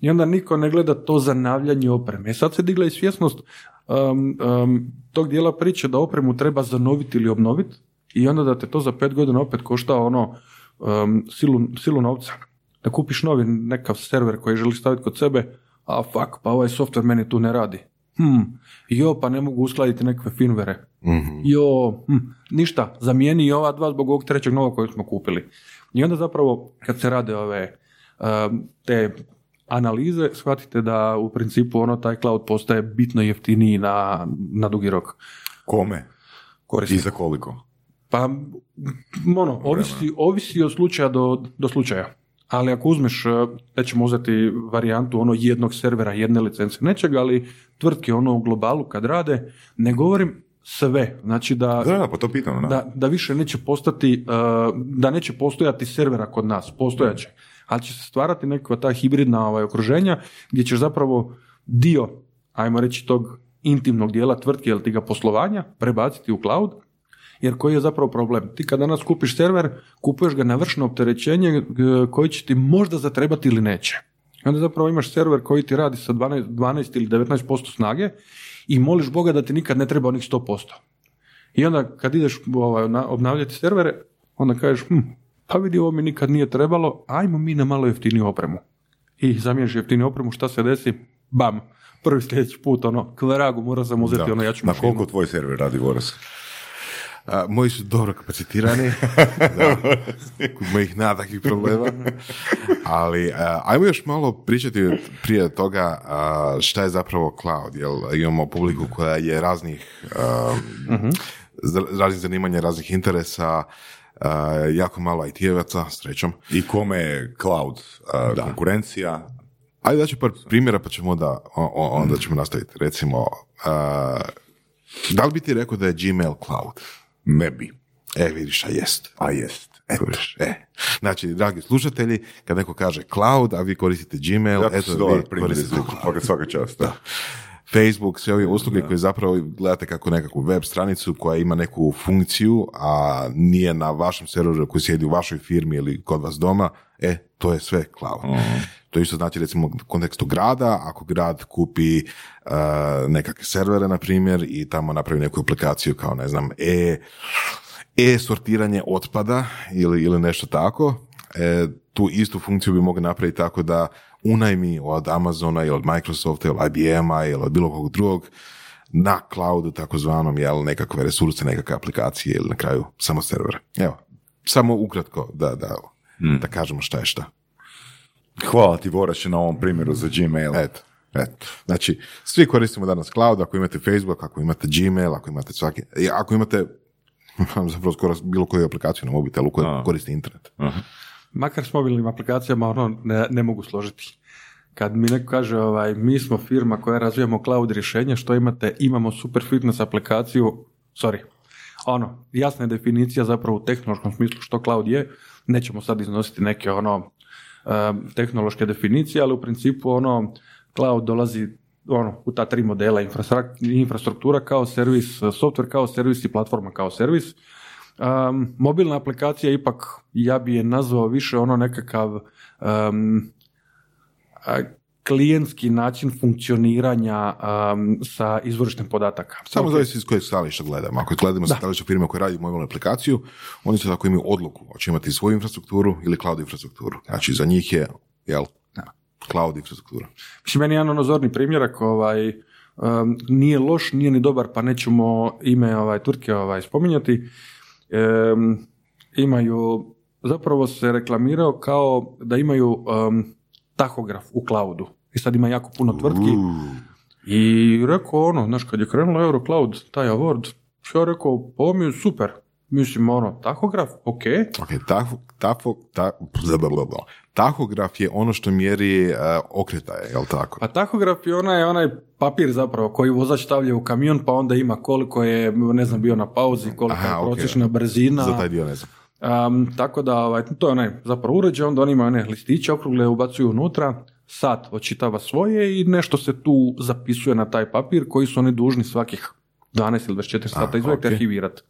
i onda niko ne gleda to zanavljanje opreme. E, sad se digla i svjesnost um, um, tog dijela priče da opremu treba zanoviti ili obnoviti, i onda da te to za pet godina opet košta ono um, silu, silu novca da kupiš novi nekav server koji želi staviti kod sebe, a fuck, pa ovaj software meni tu ne radi. Hm, jo, pa ne mogu uskladiti nekakve finvere. mm Jo, hm, ništa, zamijeni ova dva zbog ovog trećeg novog kojeg smo kupili. I onda zapravo, kad se rade ove te analize, shvatite da u principu ono taj cloud postaje bitno jeftiniji na, na dugi rok.
Kome?
Korisniku.
I za koliko?
Pa, ono, ovisi, ovisi od slučaja do, do slučaja. Ali ako uzmeš, nećemo uzeti varijantu ono jednog servera, jedne licence, nečega, ali tvrtke ono u globalu kad rade, ne govorim sve, znači da,
da, pa to pitam,
da. da, više neće postati, da neće postojati servera kod nas, postojaće, ali će se stvarati neka ta hibridna ovaj, okruženja gdje ćeš zapravo dio, ajmo reći tog intimnog dijela tvrtke ili ti ga poslovanja prebaciti u cloud, jer koji je zapravo problem? Ti kad danas kupiš server, kupuješ ga na vršno opterećenje e, koji će ti možda zatrebati ili neće. Onda zapravo imaš server koji ti radi sa 12, 12 ili 19% snage i moliš Boga da ti nikad ne treba onih 100%. I onda kad ideš ovaj, obnavljati servere, onda kažeš, hm, pa vidi ovo mi nikad nije trebalo, ajmo mi na malo jeftiniju opremu. I zamiješ jeftiniju opremu, šta se desi? Bam, prvi sljedeći put, ono, kveragu, mora sam uzeti ono jaču
Na koliko tvoj server radi, Voras?
A, moji su dobro kapacitirani, da, mojih nada takvih problema, ali ajmo još malo pričati prije toga šta je zapravo cloud, jel imamo publiku koja je raznih, uh raznih zanimanja, raznih interesa, jako malo IT-evaca, srećom.
I kome je cloud konkurencija?
Ajde da ću par primjera pa ćemo da, onda ćemo nastaviti. Recimo, da li bi ti rekao da je Gmail cloud?
Ne bi.
E, vidiš, a jest.
A jest.
E, e. Znači, dragi slušatelji, kad neko kaže cloud, a vi koristite Gmail,
ja eto, vi koristite cloud. Svaka čast. Da.
Facebook, sve ove usluge koje zapravo gledate kako nekakvu web stranicu koja ima neku funkciju, a nije na vašem serveru koji sjedi u vašoj firmi ili kod vas doma, e, to je sve cloud. Mhm. To isto znači recimo u kontekstu grada, ako grad kupi uh, nekakve servere, na primjer, i tamo napravi neku aplikaciju kao, ne znam, e, e sortiranje otpada ili, ili nešto tako, e, tu istu funkciju bi mogli napraviti tako da unajmi od Amazona ili od Microsofta ili IBM-a ili od bilo kog drugog na cloudu takozvanom, jel, nekakve resurse, nekakve aplikacije ili na kraju samo servere. Evo, samo ukratko da, da, da kažemo šta je šta.
Hvala ti Vorače na ovom primjeru za Gmail.
Eto, eto. Znači, svi koristimo danas cloud, ako imate Facebook, ako imate Gmail, ako imate svaki, ako imate zapravo skoro bilo koju aplikaciju na mobitelu koja
A.
koristi internet.
Makar s mobilnim aplikacijama ono ne, ne mogu složiti. Kad mi neko kaže ovaj, mi smo firma koja razvijamo cloud rješenje, što imate, imamo super fitness aplikaciju, sorry, ono, jasna je definicija zapravo u tehnološkom smislu što cloud je, nećemo sad iznositi neke ono tehnološke definicije, ali u principu ono, cloud dolazi ono, u ta tri modela, infrastruktura kao servis, software kao servis i platforma kao servis. Um, mobilna aplikacija ipak, ja bi je nazvao više ono nekakav um, klijentski način funkcioniranja um, sa izvorištem podataka.
Samo
Ok.
zavisi iz kojeg stališta gledamo. Ako gledamo sa stališta firme koje radi mobilnu aplikaciju, oni su tako imaju odluku. Hoće imati svoju infrastrukturu ili cloud infrastrukturu. Znači, za njih je, jel, cloud infrastruktura.
Mislim, meni je jedan ono zorni primjerak, ovaj, um, nije loš, nije ni dobar, pa nećemo ime ovaj, Turke ovaj, spominjati. Em, imaju, zapravo se reklamirao kao da imaju um, tahograf u cloudu. I sad ima jako puno tvrtki. I rekao ono, znaš, kad je krenulo Eurocloud, taj award, ja rekao, pa ovo mi je super. Mislim, ono, tahograf, ok,
Ok, tafo, tafo, ta, tahograf je ono što mjeri uh, okretaje, jel tako?
Pa tahograf je onaj, onaj papir zapravo koji vozač stavlja u kamion pa onda ima koliko je, ne znam, bio na pauzi, koliko
Aha,
je prosječna brzina.
Za taj dio ne znam.
Um, tako da, ovaj, to je onaj zapravo uređaj, onda oni imaju one listiće okrugle, ubacuju unutra, sat očitava svoje i nešto se tu zapisuje na taj papir koji su oni dužni svakih 12 ili 24 sata izvojiti
ok.
arhivirati.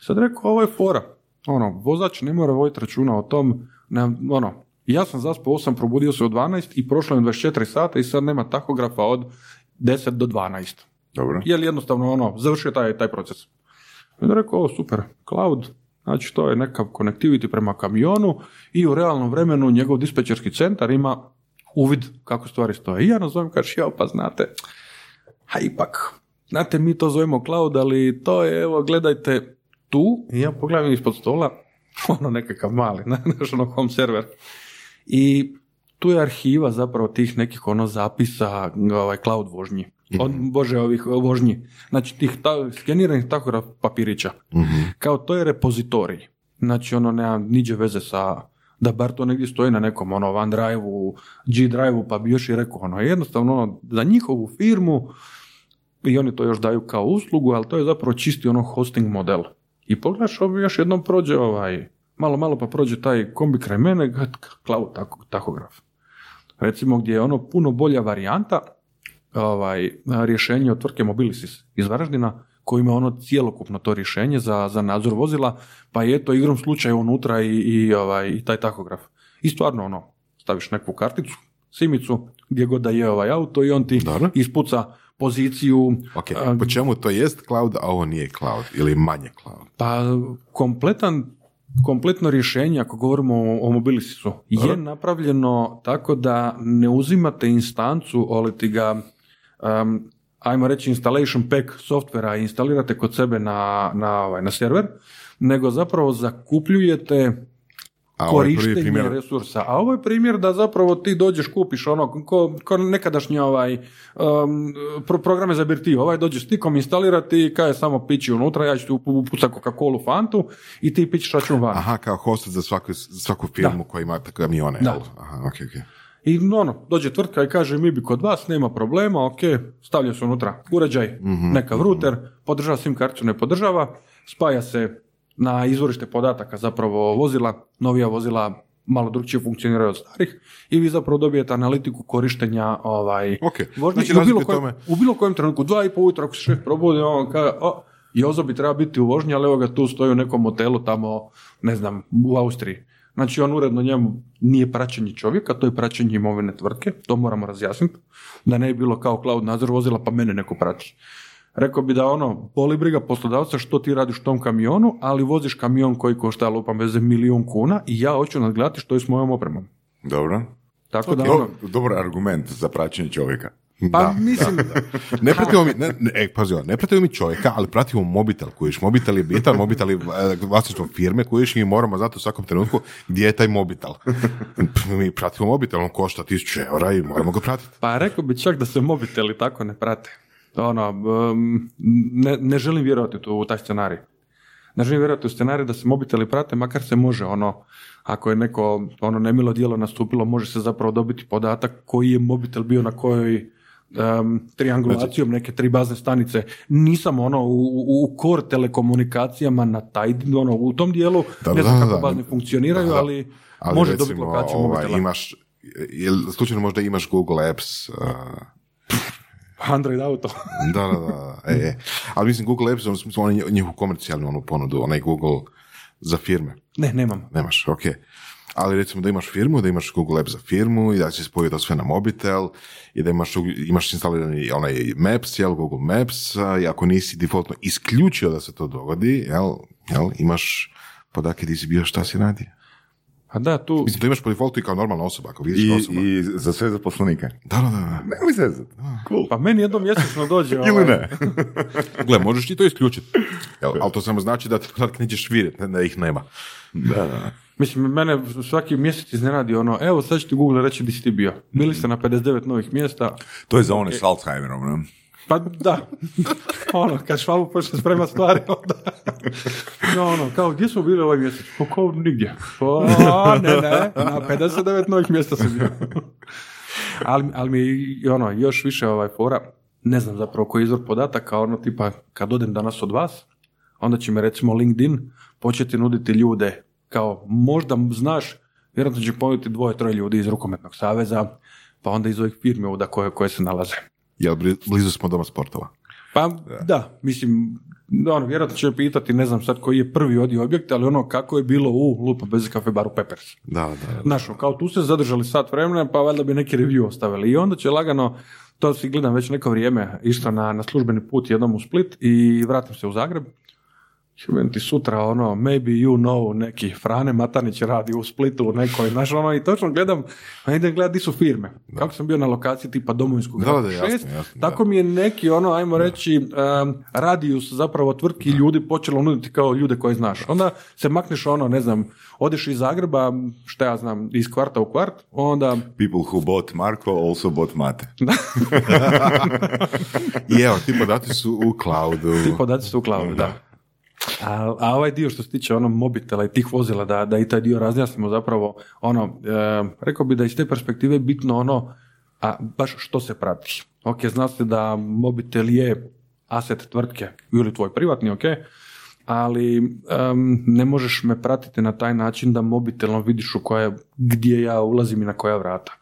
Sad rekao, ovo je fora. Ono, vozač ne mora voditi računa o tom, ne, ono, ja sam zaspao 8, probudio se u 12 i prošlo mi 24 sata i sad nema tahografa od 10 do 12.
Dobro.
Jer jednostavno ono, završio taj, taj proces. I rekao, ovo super, cloud, znači to je nekav connectivity prema kamionu i u realnom vremenu njegov dispečerski centar ima uvid kako stvari stoje. I ja nazovem, kažeš, ja pa znate, a ipak, znate, mi to zovemo cloud, ali to je, evo, gledajte tu, i ja pogledam ispod stola, ono nekakav mali, znaš, ono home server. I tu je arhiva zapravo tih nekih ono zapisa ovaj, cloud vožnji. Od, bože, ovih vožnji. Znači tih ta, skeniranih tahograf papirića. Kao to je repozitorij. Znači ono nema niđe veze sa da bar to negdje stoji na nekom ono OneDrive-u, G-Drive-u, pa bi još i rekao ono, jednostavno ono, za njihovu firmu i oni to još daju kao uslugu, ali to je zapravo čisti ono hosting model. I pogledaš, ovo još jednom prođe ovaj, malo, malo pa prođe taj kombi kraj mene, cloud tako, tahograf. Recimo gdje je ono puno bolja varijanta, ovaj, rješenje od tvrtke Mobilisis iz Varaždina, koji ima ono cijelokupno to rješenje za, za nadzor vozila, pa je to igrom slučaja unutra i, i, ovaj, i taj tahograf. I stvarno ono, staviš neku karticu, simicu, gdje god da je ovaj auto i on ti
Dobro.
ispuca poziciju.
Ok,
a,
po čemu to jest cloud, a ovo nije cloud ili manje cloud?
Pa kompletan, kompletno rješenje, ako govorimo o, o Mobilisisu, je napravljeno tako da ne uzimate instancu, ali ti ga, um, ajmo reći, installation pack softvera i instalirate kod sebe na, na, ovaj, na server, nego zapravo zakupljujete
A
korištenje
primjer,
resursa. A ovo je primjer da zapravo ti dođeš, kupiš ono, ko, ko nekadašnji ovaj, um, pro- programe za birtiju. Ovaj dođeš stikom instalirati i kaže samo pići unutra, ja ću ti upucati Coca-Cola Fantu i ti pićeš račun van.
aha, kao hostet za svaku, svaku firmu koja ima kamione,
Da.
Aha, ok, ok.
I ono, dođe tvrtka i kaže mi bi kod vas, nema problema, ok, stavlja se unutra uređaj, nekav router, podržava sim karticu, ne podržava, spaja se na izvorište podataka zapravo vozila, novija vozila malo drugčije funkcioniraju od starih i vi zapravo dobijete analitiku korištenja ovaj,
Ok,
vožnje.
znači
u, bilo kojem,
tome-
u bilo kojem trenutku, dva i pol ujutro, ako se šef probudi, on kaže, o, Jozo bi treba biti u vožnji, ali evo ga tu stoji u nekom hotelu tamo, ne znam, u Austriji. Znači on uredno njemu nije praćenje čovjeka, to je praćenje imovine tvrtke, to moramo razjasniti, da ne bi bilo kao cloud nadzor vozila pa mene neko prati. Rekao bi da ono, boli briga poslodavca što ti radiš u tom kamionu, ali voziš kamion koji košta lupam bez milijun kuna i ja hoću nadgledati što je s mojom opremom.
Dobro.
Tako da
Do-
ono,
dobar argument za praćenje čovjeka.
Pa
Da,
mislim,
Ne pratimo mi, ne, ne, e, pazi, ovo, ne pratimo mi čovjeka, ali pratimo mobitel kojiš. Mobitel je bitan, mobitel je e, vlasništvo firme kojiš i moramo znati u svakom trenutku gdje je taj mobitel. mi pratimo mobitel, on košta 1000 eura i moramo ga pratiti.
Pa rekao bi čak da se mobiteli tako ne prate. Ono, um, ne, ne želim vjerovati tu, u taj scenarij. Ne želim vjerovati u scenarij da se mobiteli prate, makar se može ono, ako je neko ono nemilo djelo nastupilo, može se zapravo dobiti podatak koji je mobitel bio na kojoj um, triangulacijom neke tri bazne stanice. Nisam ono u, u, core telekomunikacijama na taj, ono, u tom dijelu,
Da,
ne znam
da,
kako
da.
bazne funkcioniraju,
Da, da.
ali,
Ali
može dobiti lokaciju
ovaj,
mobitela.
Imaš, jel slučajno možda imaš Google Apps, uh,
Android auto.
da, da, da, e, e. ali mislim Google Apps, on, njihovu komercijalnu onu ponudu, onaj Google za firme.
ne, nemam.
Nemaš, ok. Ali recimo da imaš firmu, da imaš Google App za firmu i da si spojio to sve na mobitel i da imaš, imaš instalirani onaj Maps, jel, Google Maps, i ako nisi defaultno isključio da se to dogodi, jel, jel, imaš podatke di si bio, šta si radio.
A da, tu,
Mislim, to imaš po defaultu i kao normalna osoba, ako vidiš
I,
osoba.
I za sve zaposlenike.
Da, da, da.
Nemoj se zezat. Cool.
Pa meni jednom mjesečno dođe...
Ili
ovaj,
ne.
Gle, možeš ti to isključiti. Jel, ali to samo znači da ti podatke nećeš vidjeti, ne da ih nema.
Da, da.
Mislim, mene svaki mjesec iznenadi ono, evo sad će ti Google reći di si ti bio. Bili ste na 59 novih mjesta,
To je za one s Alzheimerom, ne?
Pa da. ono, kad švabu počne sprema stvari, onda... no, ono, kao, gdje smo bili ovaj mjesec? Pa kao, nigdje. Pa, ne, ne, na 59 novih mjesta sam bio. ali, ali mi ono, još više ovaj fora, ne znam zapravo koji je izvor podataka, ono tipa, kad odem danas od vas, onda će me recimo LinkedIn početi nuditi ljude kao možda znaš, vjerojatno će ponuditi dvoje, troje ljudi iz rukometnog saveza, pa onda iz ovih firmi ovdje koje, koje se nalaze.
Jel, bli- blizu smo doma sportova.
Pa da, mislim, ono, vjerojatno će me pitati, ne znam sad koji je prvi odio objekt, ali ono kako je bilo u Lupa bez kafe baru Peppers.
Da, da.
Znaš, ono, kao tu se zadržali sat vremena, pa valjda bi neki review ostavili. I onda će lagano, to si gledam već neko vrijeme, išla na, na službeni put jednom u Split i vratim se u Zagreb. Ti sutra ono, maybe you know, neki Frane Matanić radi u Splitu u nekoj, znaš ono, i točno gledam, a idem gledati di su firme. Kako sam bio na lokaciji tipa Domovinskog
Da, da, jasno,
šest,
jasno,
tako mi je neki ono, ajmo reći, um, radijus zapravo tvrtki ljudi počelo nuditi kao ljude koje znaš. Onda se makneš ono, ne znam, odeš iz Zagreba, šta ja znam, iz kvarta u kvart, onda
People who bought Marko also bought Mate.
I evo, ti podaci su u cloudu.
ti podaci su u cloudu, da. A, a ovaj dio što se tiče ono mobitela i tih vozila, da, da i taj dio razjasnimo zapravo, ono, e, rekao bi da iz te perspektive bitno ono, a baš što se prati. Ok, zna se da mobitel je aset tvrtke ili tvoj privatni, ok, ali em, ne možeš me pratiti na taj način da mobitelom vidiš u koje, gdje ja ulazim i na koja vrata.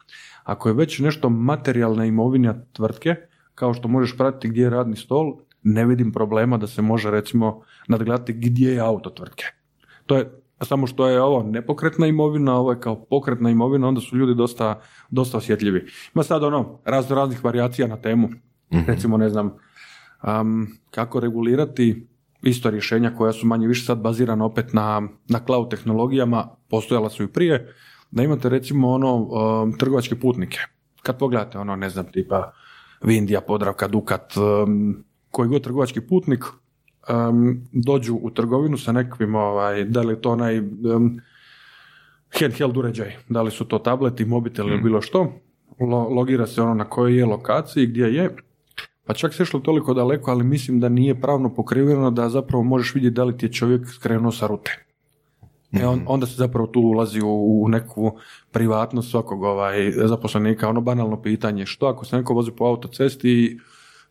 Ako je već nešto materijalna imovina tvrtke, kao što možeš pratiti gdje je radni stol, ne vidim problema da se može recimo nadgledati gdje je auto tvrtke. To je samo što je ovo nepokretna imovina, ovo je kao pokretna imovina, onda su ljudi dosta, dosta osjetljivi. Ima sad ono razno raznih varijacija na temu. Recimo, ne znam, um, kako regulirati isto rješenja koja su manje više sad bazirana opet na, na cloud tehnologijama, postojala su i prije, da imate recimo ono um, trgovačke putnike. Kad pogledate ono, ne znam, tipa Vindija, Podravka, Dukat, um, koji god trgovački putnik um, dođu u trgovinu sa nekakvim, ovaj, da li je to onaj um, handheld uređaj, da li su to tableti, mobitel ili bilo što, lo- logira se ono na kojoj je lokaciji, gdje je, pa čak se išlo toliko daleko, ali mislim da nije pravno pokriveno da zapravo možeš vidjeti da li ti je čovjek skrenuo sa rute. E on, onda se zapravo tu ulazi u, u neku privatnost svakog ovaj, zaposlenika. Ono banalno pitanje, što ako se neko vozi po autocesti i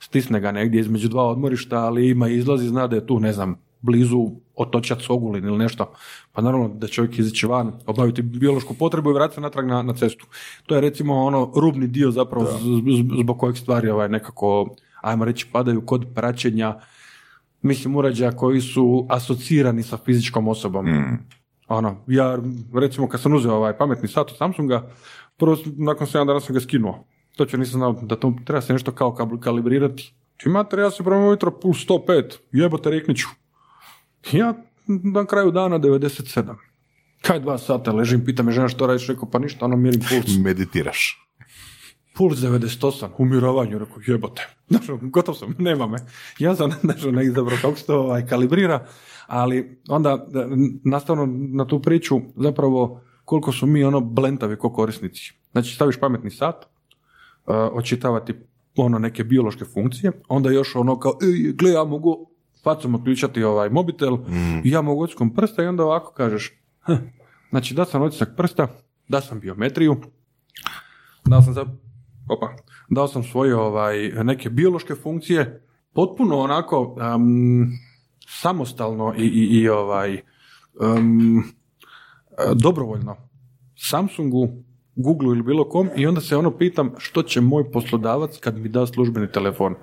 stisne ga negdje između dva odmorišta, ali ima izlazi, zna da je tu, ne znam, blizu otočac Ogulin ili nešto, pa naravno da čovjek izići van, obaviti biološku potrebu i vratiti se natrag na, na cestu. To je recimo ono rubni dio zapravo z- zbog kojeg stvari ovaj, nekako, ajmo reći, padaju kod praćenja mislim uređaja koji su asocirani sa fizičkom osobom. Ono, ja recimo kad sam uzeo ovaj pametni sat od Samsunga, prvo nakon 7 dana sam ga skinuo. Točno nisam znao da to treba se nešto kao kalibrirati. ti mater, ja si prema ujutro pul 105, jebote rikniću. Ja na kraju dana 97. Kaj dva sata ležim, pita me žena što radiš, rekao pa ništa, ono mirim puls.
Meditiraš.
Puls 98, umirovanju, rekao jebote. Znaš, gotov sam, nema me. Ja sam znaš, ne izabrao kako se to ovaj, kalibrira, ali onda da, nastavno na tu priču zapravo koliko su mi ono blentavi ko korisnici. Znači staviš pametni sat, očitavati ono neke biološke funkcije, onda još ono kao, ej, gle, ja mogu facom otključati ovaj mobitel, i ja mogu otiskom prsta i onda ovako kažeš, "Hm." znači da sam otisak prsta, da sam biometriju, dao sam za, opa, dao sam svoje ovaj, neke biološke funkcije, potpuno onako um, samostalno i, i, i ovaj, um, dobrovoljno Samsungu, Google ili bilo kom i onda se ono pitam što će moj poslodavac kad mi da službeni telefon.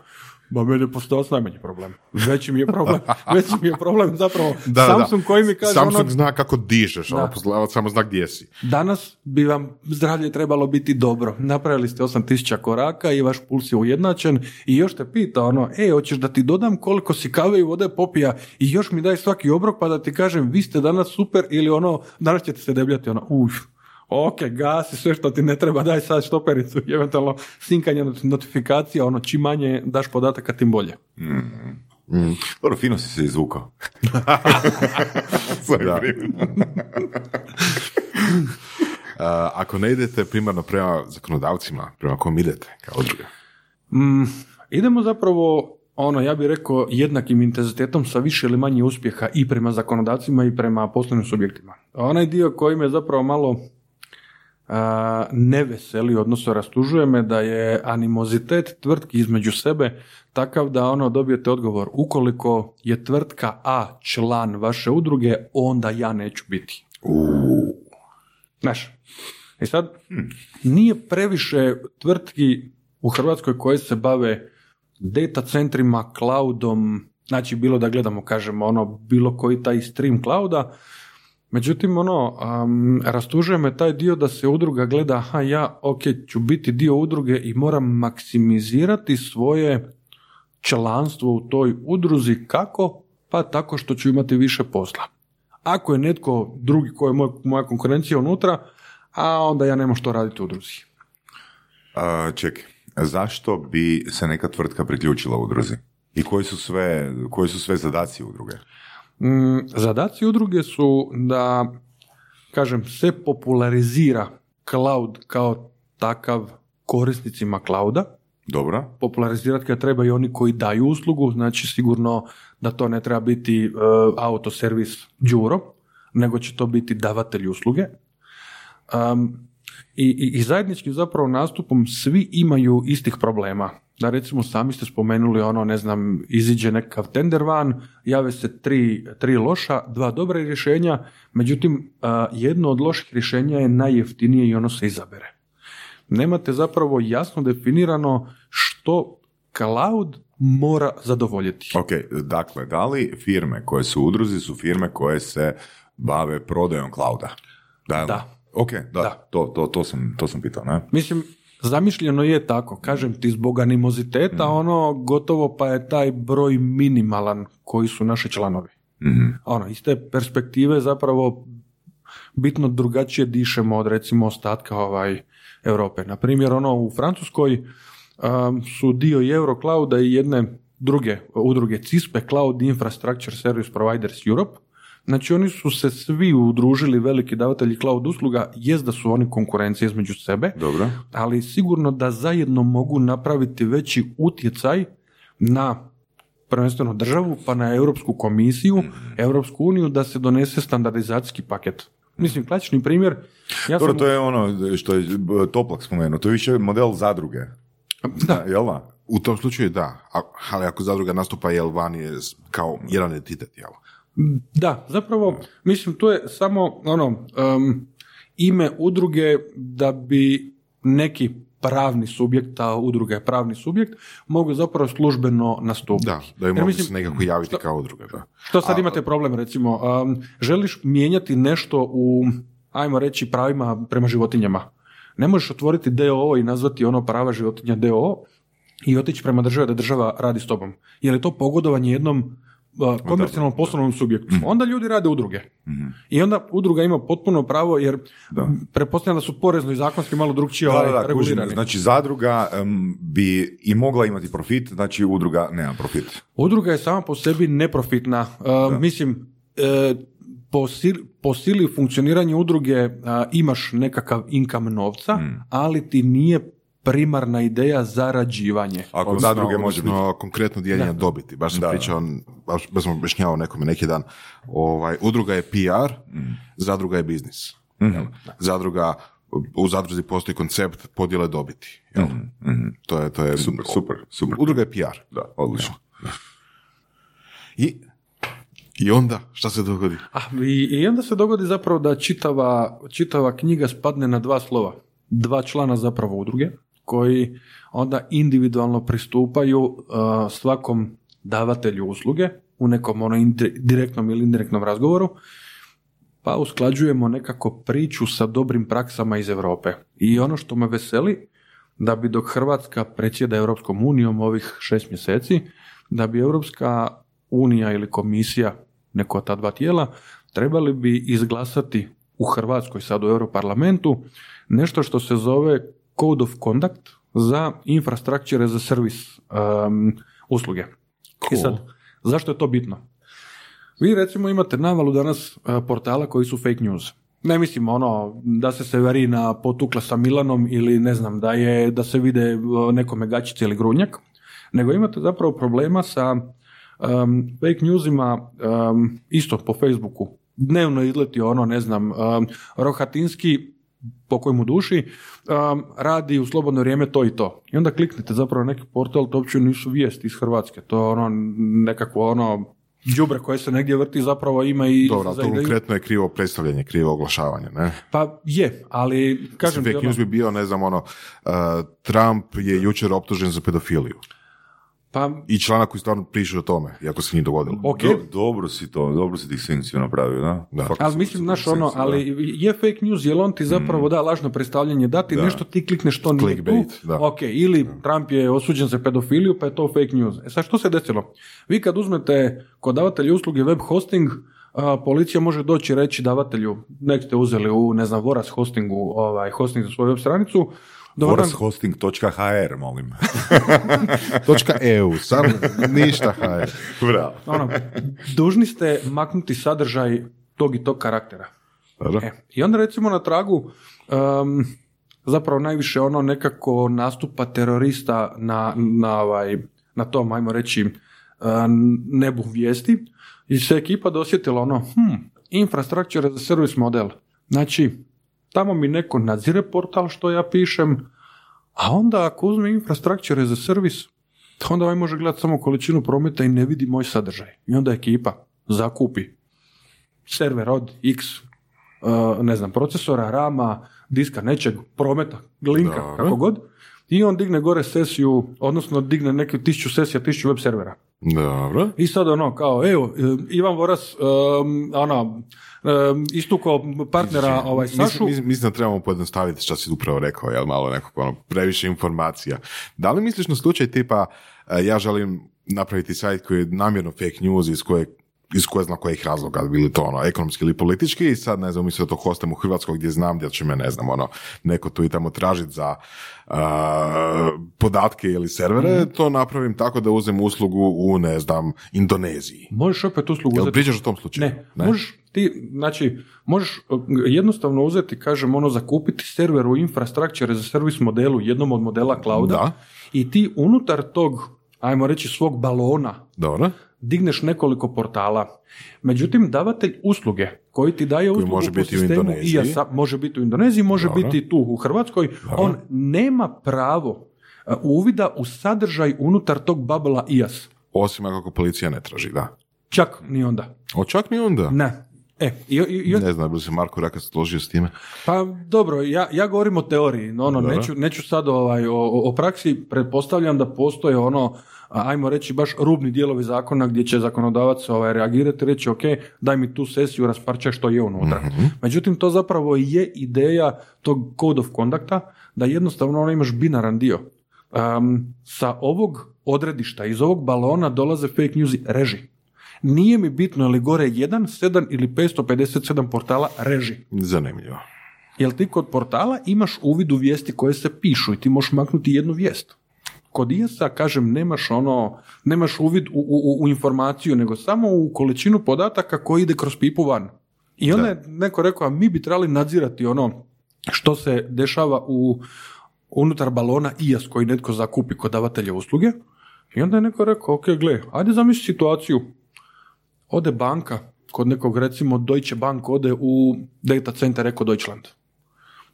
Ba meni je poslodavac najmanji problem. Veći mi je problem, veći mi je problem zapravo
Da,
Samsung
da.
koji mi kaže
Samsung
ono,
zna kako dižeš, a poslodavac samo zna gdje si.
Danas bi vam zdravlje trebalo biti dobro. Napravili ste 8000 koraka i vaš puls je ujednačen i još te pita ono, e, hoćeš da ti dodam koliko si kave i vode popija i još mi daj svaki obrok pa da ti kažem vi ste danas super ili ono, danas ćete se debljati ono, uf, ok, gasi sve što ti ne treba, daj sad štopericu i eventualno sinkanje not- notifikacija, ono, čim manje daš podataka, tim bolje.
Dobro, fino si se izvukao.
Ako ne idete primarno prema zakonodavcima, prema kom idete kao udruga?
Mm, idemo zapravo, ono, ja bih rekao, jednakim intenzitetom sa više ili manje uspjeha i prema zakonodavcima i prema poslovnim subjektima. Onaj dio koji me zapravo malo ne veseli, odnosno rastužuje me da je animozitet tvrtki između sebe takav da ono dobijete odgovor ukoliko je tvrtka A član vaše udruge, onda ja neću biti. Znaš, i sad nije previše tvrtki u Hrvatskoj koje se bave data centrima, cloudom, znači bilo da gledamo, kažemo, ono, bilo koji taj stream clouda, Međutim, ono, um, rastužuje me taj dio da se udruga gleda, aha, ja, ok, ću biti dio udruge i moram maksimizirati svoje članstvo u toj udruzi. Kako? Pa tako što ću imati više posla. Ako je netko drugi koji je moj, moja konkurencija unutra, a onda ja nemam što raditi u udruzi.
A, čekaj, zašto bi se neka tvrtka priključila udruzi? I koji su sve, koji su sve zadaci udruge?
Mm, zadaci udruge su da, kažem, se popularizira cloud kao takav korisnicima clouda,
Dobro.
popularizirati ga treba i oni koji daju uslugu, znači sigurno da to ne treba biti e, autoservis Đuro, nego će to biti davatelj usluge. Um, i, i, I zajedničkim zapravo nastupom svi imaju istih problema. Da recimo sami ste spomenuli ono, ne znam, iziđe nekakav tender van, jave se tri, tri loša, dva dobra rješenja, međutim a, jedno od loših rješenja je najjeftinije i ono se izabere. Nemate zapravo jasno definirano što cloud mora zadovoljiti.
Ok, dakle, da li firme koje su udruzi su firme koje se bave prodajom clouda? Da. li?
Da.
Ok, da,
Da.
To, to, to, sam, to sam pitao, ne?
Mislim, zamišljeno je tako, kažem ti, zbog animoziteta, ono, gotovo pa je taj broj minimalan koji su naši članovi.
Mhm.
Ono, iz te perspektive zapravo bitno drugačije dišemo od recimo ostatka ovaj, Europe. Na primjer, ono, u Francuskoj um, su dio i Euroclouda i jedne druge udruge CISPE, Cloud Infrastructure Service Providers Europe, Znači oni su se svi udružili, veliki davatelji cloud usluga, jest da su oni konkurencije između sebe,
Dobro.
ali sigurno da zajedno mogu napraviti veći utjecaj na prvenstveno državu, pa na Europsku komisiju, Europsku uniju, da se donese standardizacijski paket. Mislim, klasični primjer, ja
Dobro,
sam...
to je ono što je Toplak spomenuo, to je više model zadruge.
Da,
Jel da?
U tom slučaju da, a- ali ako zadruga nastupa jel van je kao jedan entitet, jel?
Da, zapravo, mislim, to je samo ono, um, ime udruge da bi neki pravni subjekt, ta udruga je pravni subjekt, mogu zapravo službeno nastupiti.
Da, da
Jer
mogu
mislim,
se nekako javiti
što-
kao udruga, da.
Što sad imate problem, recimo, um, želiš mijenjati nešto u, ajmo reći, pravima prema životinjama. Ne možeš otvoriti DOO i nazvati ono prava životinja DOO, i otići prema državi da država radi s tobom. Je li to pogodovanje jednom a, komercijalnom poslovnom subjektu? Onda ljudi rade udruge. I onda udruga ima potpuno pravo jer
Da.
pretpostavljam da su porezno i zakonski malo drugčije
Da,
ovaj,
da,
regulirani.
Znači, zadruga em, bi i mogla imati profit, znači udruga nema profit.
Udruga je sama po sebi neprofitna. Uh, mislim, e, po, sil- po sili funkcioniranja udruge uh, imaš nekakav income novca,
Hmm.
ali ti nije primarna ideja zarađivanje.
Ako
Odnosno-
zadruge može biti.
konkretno dijeljenje dobiti. Baš sam
Da,
pričao, baš, baš sam objašnjavao nekome neki dan. Ovaj, udruga je PR,
Mm.
zadruga je biznis.
Mhm.
jel? Zadruga, u zadruzi postoji koncept podjele dobiti. jel? To je, to je,
Super, super, super.
Udruga je PR.
Da, odlično.
I, I onda, šta se dogodi?
Ah, i, I onda se dogodi zapravo da čitava, čitava knjiga spadne na dva slova. Dva člana zapravo udruge, koji onda individualno pristupaju uh, svakom davatelju usluge u nekom ono direktnom ili indirektnom razgovoru, pa usklađujemo nekako priču sa dobrim praksama iz Europe. I ono što me veseli, da bi dok Hrvatska predsjeda Europskom unijom ovih šest mjeseci, da bi Europska unija ili komisija, neko ta dva tijela, trebali bi izglasati u Hrvatskoj, sad u Europarlamentu, nešto što se zove Code of Conduct za infrastructure as a service um, usluge. I sad, zašto je to bitno? Vi recimo imate navalu danas e, portala koji su fake news. Ne mislim ono da se Severina potukla sa Milanom ili ne znam da je da se vide e, nekome gačice ili grunjak, nego imate zapravo problema sa um, fake newsima um, isto po Facebooku. Dnevno izleti ono, ne znam, um, Rohatinski po kojemu duši um, radi u slobodno vrijeme to i to. I onda kliknete zapravo neki portal, to uopće nisu vijesti iz Hrvatske. To je ono nekakvo ono đubre koje se negdje vrti zapravo ima i
Dobro, to konkretno je krivo predstavljanje, krivo oglašavanje, ne?
Pa je, ali kažem
Fake
ono-
news bi bio, ne znam, ono, uh, Trump je jučer optužen za pedofiliju.
Pa
I članak koji stvarno piše o tome, iako se nije dogodilo.
ok,
Do- dobro si to, dobro si distinkciju napravio, da?
Da.
Fakat
ali mislim, znaš, ono, ali je fake news, jel on ti zapravo da lažno predstavljanje, da ti nešto ti klikneš što nije
Clickbait,
tu,
da.
ok, ili Trump je osuđen za pedofiliju, pa je to fake news. E sad, što se desilo? Vi kad uzmete kod davatelja usluge web hosting, a, policija može doći i reći davatelju, nek ste uzeli u, ne znam, Voras hostingu, ovaj, hosting za svoju web stranicu, dobar
Forashosting.hr, molim.
Točka EU, sam ništa HR.
Bravo.
ono, dužni ste maknuti sadržaj tog i tog karaktera. E, I onda recimo na tragu um, zapravo najviše ono nekako nastupa terorista na, na, ovaj, na tom, ajmo reći, uh, nebu vijesti i se ekipa dosjetila ono, hm, infrastructure as a service model. Znači, tamo mi neko nadzire portal što ja pišem, a onda ako uzme infrastructure as a service, onda ovaj može gledati samo količinu prometa i ne vidi moj sadržaj. I onda ekipa zakupi server od x uh, ne znam, procesora, rama, diska, nečeg, prometa, linka,
Dobro.
kako god. I on digne gore sesiju, odnosno digne neke tisuću sesija, tisuću web servera.
Dobro.
I sad ono, kao, evo, e, Ivan Voras, um, ono, istukao partnera ovaj, Sašu.
Mislim, mislim, da trebamo pojednostaviti što si upravo rekao, jel malo nekako ono, previše informacija. Da li misliš na slučaj tipa e, ja želim napraviti sajt koji je namjerno fake news iz koje iz koje zna kojih razloga, bili to ono, ekonomski ili politički i sad ne znam, umjesto da to hostam u Hrvatskoj gdje znam da će me, ne znam, ono, neko tu i tamo tražiti za a, podatke ili servere,
Mhm.
to napravim tako da uzem uslugu u, ne znam, Indoneziji.
Možeš opet uslugu
Jel
uzeti.
pričaš o tom slučaju?
Ne, možeš ti, znači, možeš uh, jednostavno uzeti, kažem, ono, zakupiti server u infrastructure za servis modelu, jednom od modela clouda
Da.
i ti unutar tog, ajmo reći, svog balona
Dobro.
Digneš nekoliko portala. Međutim, davatelj usluge koji ti daje uslugu
može
po
biti u
sistemu
Indoneziji.
IASA, može biti u Indoneziji, može
Dobro.
biti tu u Hrvatskoj, on nema pravo uh, uvida u sadržaj unutar tog babela IAS.
Osim ako policija ne traži, da.
Čak ni onda.
O, čak ni onda.
Ne. E, i, i, i-
Ne znam, bi se Marko Rakac složio s time.
Pa dobro, ja, ja govorim o teoriji, no, ono,
Dobro.
neću, neću sad ovaj, o, o- praksi, pretpostavljam da postoje ono, ajmo reći baš rubni dijelovi zakona gdje će zakonodavac ovaj, reagirati i reći ok, daj mi tu sesiju, rasparčaj što je unutra. Međutim, to zapravo je ideja tog code of conducta, da jednostavno ono imaš binaran dio. um, sa ovog odredišta, iz ovog balona dolaze fake news reži. Nije mi bitno je li gore 1, 7 ili 557 portala reži.
Zanimljivo.
Jer ti kod portala imaš uvid u vijesti koje se pišu i ti možeš maknuti jednu vijest. Kod IS-a, kažem, nemaš ono, nemaš uvid u, u, u informaciju, nego samo u količinu podataka koji ide kroz pipu van. I onda je neko rekao, a mi bi trebali nadzirati ono što se dešava u unutar balona IAS koji netko zakupi kod davatelja usluge. I onda je neko rekao, ok, gle, ajde zamisli situaciju. Ode banka, kod nekog recimo Deutsche Bank ode u data center Eko Deutschland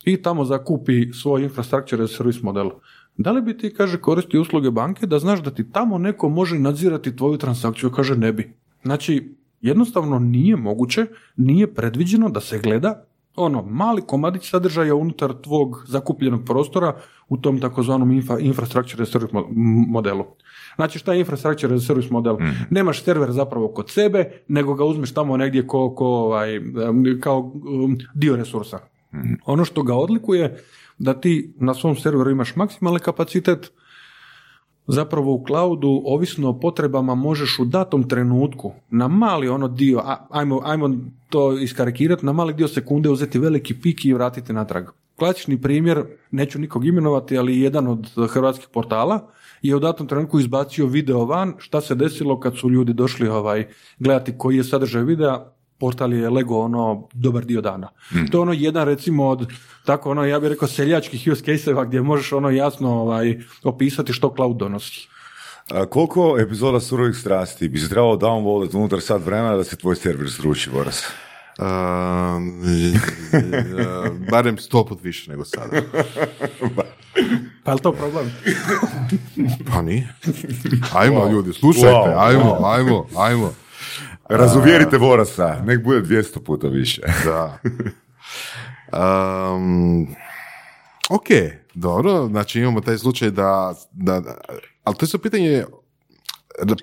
i tamo zakupi svoj infrastructure as service model. Da li bi ti, kaže, koristi usluge banke da znaš da ti tamo neko može nadzirati tvoju transakciju? Kaže, ne bi. Znači, jednostavno nije moguće, nije predviđeno da se gleda ono, mali komadić sadržaja unutar tvog zakupljenog prostora u tom takozvanom infra, infrastructure as service modelu. Znači šta je infrastructure as service model? Nemaš server zapravo kod sebe, nego ga uzmeš tamo negdje ko, ko, ovaj, kao um, dio resursa. Ono što ga odlikuje da ti na svom serveru imaš maksimalni kapacitet, zapravo u cloudu, ovisno o potrebama, možeš u datom trenutku na mali ono dio, ajmo, ajmo to iskarikirati, na mali dio sekunde uzeti veliki pik i vratiti natrag. Klasični primjer, neću nikog imenovati, ali jedan od hrvatskih portala je u datom trenutku izbacio video van, šta se desilo kad su ljudi došli ovaj, gledati koji je sadržaj videa, portal je lego ono dobar dio dana. To je ono jedan recimo od tako ono ja bih rekao seljačkih use case-eva gdje možeš ono jasno ovaj, opisati što cloud donosi.
A koliko epizoda surovih strasti bi se trebalo downloadati unutar sat vremena da se tvoj server sruči, Boras?
Um, barem sto put više nego sada.
Pa je li to problem?
Pa nije. Ajmo ljudi, slušajte,
Wow,
ajmo, ajmo, ajmo.
Razuvjerite Borasa, nek bude 200 puta više.
Da. Um, ok, dobro, znači imamo taj slučaj da, da, da- ali to je sad pitanje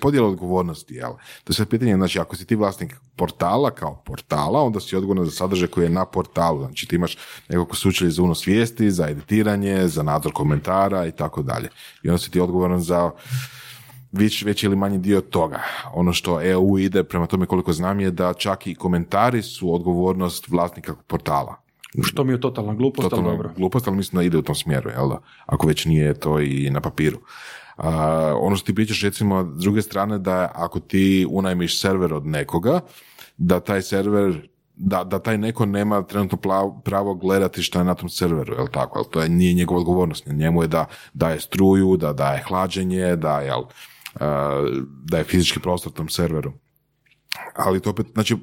podjela odgovornosti, jel? To je sad pitanje, znači ako si ti vlasnik portala kao portala, onda si odgovoran za sadržaj koji je na portalu, znači ti imaš nekog ko se učili za unos vijesti, za editiranje, za nadzor komentara i tako dalje. I onda si ti odgovoran za već, veći ili manji dio toga. Ono što EU ide prema tome koliko znam je da čak i komentari su odgovornost vlasnika portala.
Što mi je totalna glupost, ali
Totalno
dobro.
glupost, ali mislim da ide u tom smjeru, jel da? Ako već nije to i na papiru. A, ono što ti pričaš recimo s druge strane da ako ti unajmiš server od nekoga, da taj server da, da taj neko nema trenutno pravo gledati što je na tom serveru, jel tako? Jel to je, nije njegova odgovornost. Njemu je da daje struju, da daje hlađenje, da, jel, da je fizički prostor tom serveru. Ali to opet, znači,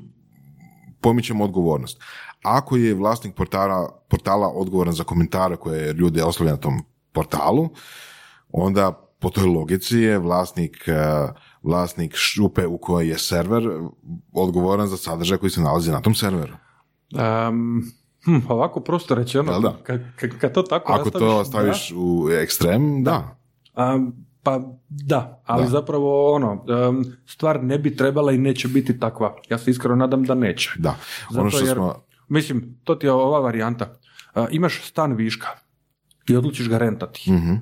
pomičemo odgovornost. Ako je vlasnik portala, portala odgovoran za komentare koje ljudi ostavljaju na tom portalu, onda po toj logici je vlasnik, eh, vlasnik šupe u kojoj je server odgovoran za sadržaj koji se nalazi na tom serveru.
Um, hm, ovako prosto rečeno,
da?
kad, kad, to tako
Ako to
nastaviš,
staviš u ekstrem, da.
da. Um, pa da, ali
Da.
zapravo ono, um, stvar ne bi trebala i neće biti takva. Ja se iskreno nadam da neće.
Da.
Zato
Ono što
jer,
smo...
mislim, to ti je ova varijanta. Uh, imaš stan viška i odlučiš ga rentati.
Mhm.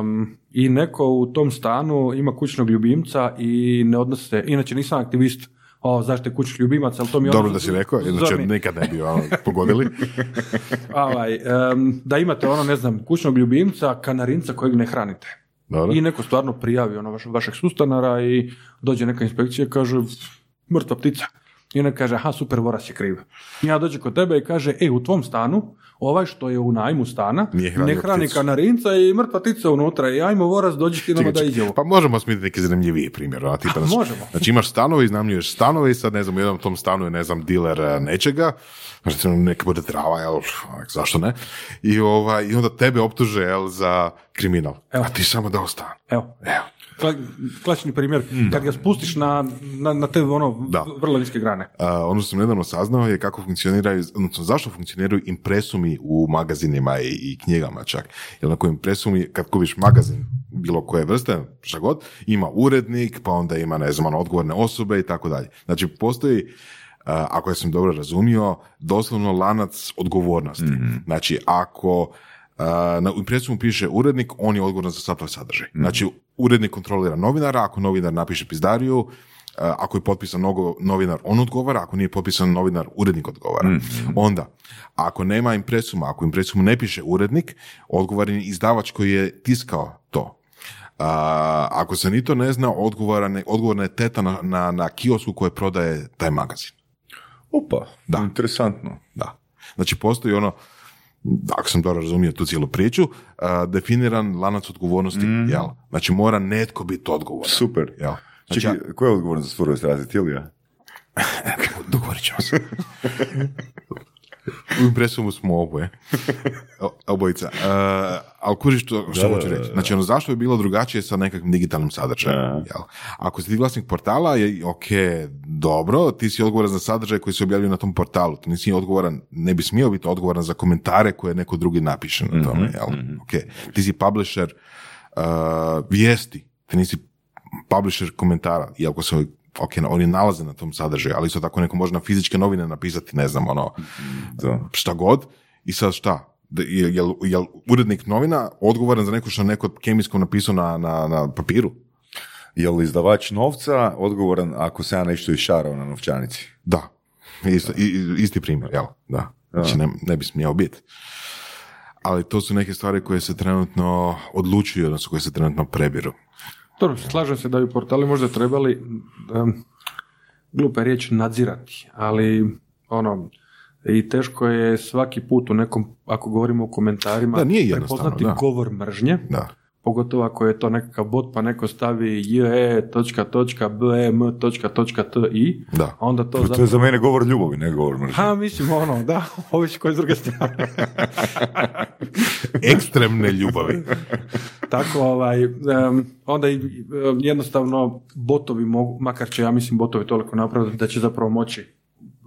Um, I neko u tom stanu ima kućnog ljubimca i ne odnose se, inače nisam aktivist o zaštite kućnih ljubimaca, ali to mi je
Dobro
ono-
da si rekao, inače nikad ne bi ono pogodili.
ovaj, em, da imate ono, ne znam, kućnog ljubimca, kanarinca kojeg ne hranite.
Dobro.
I neko stvarno prijavi ono vaš, vašeg sustanara i dođe neka inspekcija i kaže mrtva ptica. I ona kaže, aha, super, voras je kriv. I ja dođe kod tebe i kaže, ej, u tvom stanu, ovaj što je u najmu stana, ne hrani kanarinca i mrtva ptica unutra. I ajmo, voras, dođi ti nama da izjavu.
Pa možemo smisliti neki zanimljiviji primjer. ono, tipa, znači,
možemo.
Znači imaš stanove, iznajmljuješ stanove i sad ne znam, u jednom tom stanu je ne znam diler eh, nečega, recimo neka bude trava, jel, zašto ne? I, ovaj, I onda tebe optuže jel, za kriminal.
Evo.
A ti samo dao stan.
Evo,
Evo.
Kla- klasični primjer, kad ga spustiš na, na, na te ono.
Da.
vrlo niske grane.
A, ono što sam nedavno saznao je kako funkcioniraju, odnosno zašto funkcioniraju impresumi u magazinima i, i knjigama čak. Jer onako impresumi, kad kupiš magazin bilo koje vrste, šta god, ima urednik, pa onda ima, ne znam, ono, odgovorne osobe i tako dalje. Znači, postoji, ako ja sam dobro razumio, doslovno lanac odgovornosti. Znači, ako na impresu mu piše urednik, on je odgovoran za sav sadržaj. Znači, urednik kontrolira novinara, ako novinar napiše pizdariju, ako je potpisan novinar, on odgovara, ako nije potpisan novinar, urednik odgovara. Onda, ako nema impresuma, ako impresumu ne piše urednik, odgovoran je izdavač koji je tiskao to. A, ako se ni to ne zna, odgovoran je, odgovorna je teta na, na, na kiosku koje prodaje taj magazin.
Opa,
Da.
interesantno.
Da. Znači postoji ono, ako sam dobro razumio tu cijelu priču, a, definiran lanac odgovornosti, jel? Znači mora netko biti odgovoran.
Super.
Jel? Znači,
Čekaj, ko je odgovoran za surove strasti, ti ili ja?
dogovorit ćemo se. U impresumu smo oboje. Obojica. Uh, ali kužiš što, što hoću reći. Znači, ono, zašto je bilo drugačije sa nekakvim digitalnim sadržajem? Jel? Ako si ti vlasnik portala, je ok, dobro, ti si odgovoran za sadržaj koji se objavljuje na tom portalu. Ti nisi odgovoran, ne bi smio biti odgovoran za komentare koje neko drugi napiše na tome. Jel? Ok, ti si publisher uh, vijesti, ti nisi publisher komentara, iako se ok, oni nalaze na tom sadržaju, ali isto tako neko može na fizičke novine napisati, ne znam, ono,
Da.
šta god, i sad šta? Jel, jel, jel urednik novina odgovoran za neko što je neko kemijskom napisao na, na, na papiru?
Je li izdavač novca odgovoran ako se ja nešto išarao na novčanici?
Da. Isto, i- isti primjer, jel? Da. Znači, ne, ne bi smio biti. Ali to su neke stvari koje se trenutno odlučuju, odnosno koje se trenutno prebiru.
Dobro, slažem se da bi portali možda trebali, um, glupa je riječ, nadzirati, ali ono, i teško je svaki put u nekom, ako govorimo o komentarima,
Da, nije
prepoznati
da.
govor mržnje,
Da.
Pogotovo ako je to nekakav bot pa neko stavi je, točka, točka, bm, točka, točka, ti,
Da.
onda to
To je
zapravo...
za mene govor ljubavi, ne govor mržnje.
Ha, mislim, ono, da, ovisi koji s druge strane.
Ekstremne ljubavi.
Tako, ovaj, em, onda jednostavno botovi mogu, makar će, ja mislim, botovi toliko napraviti da će zapravo moći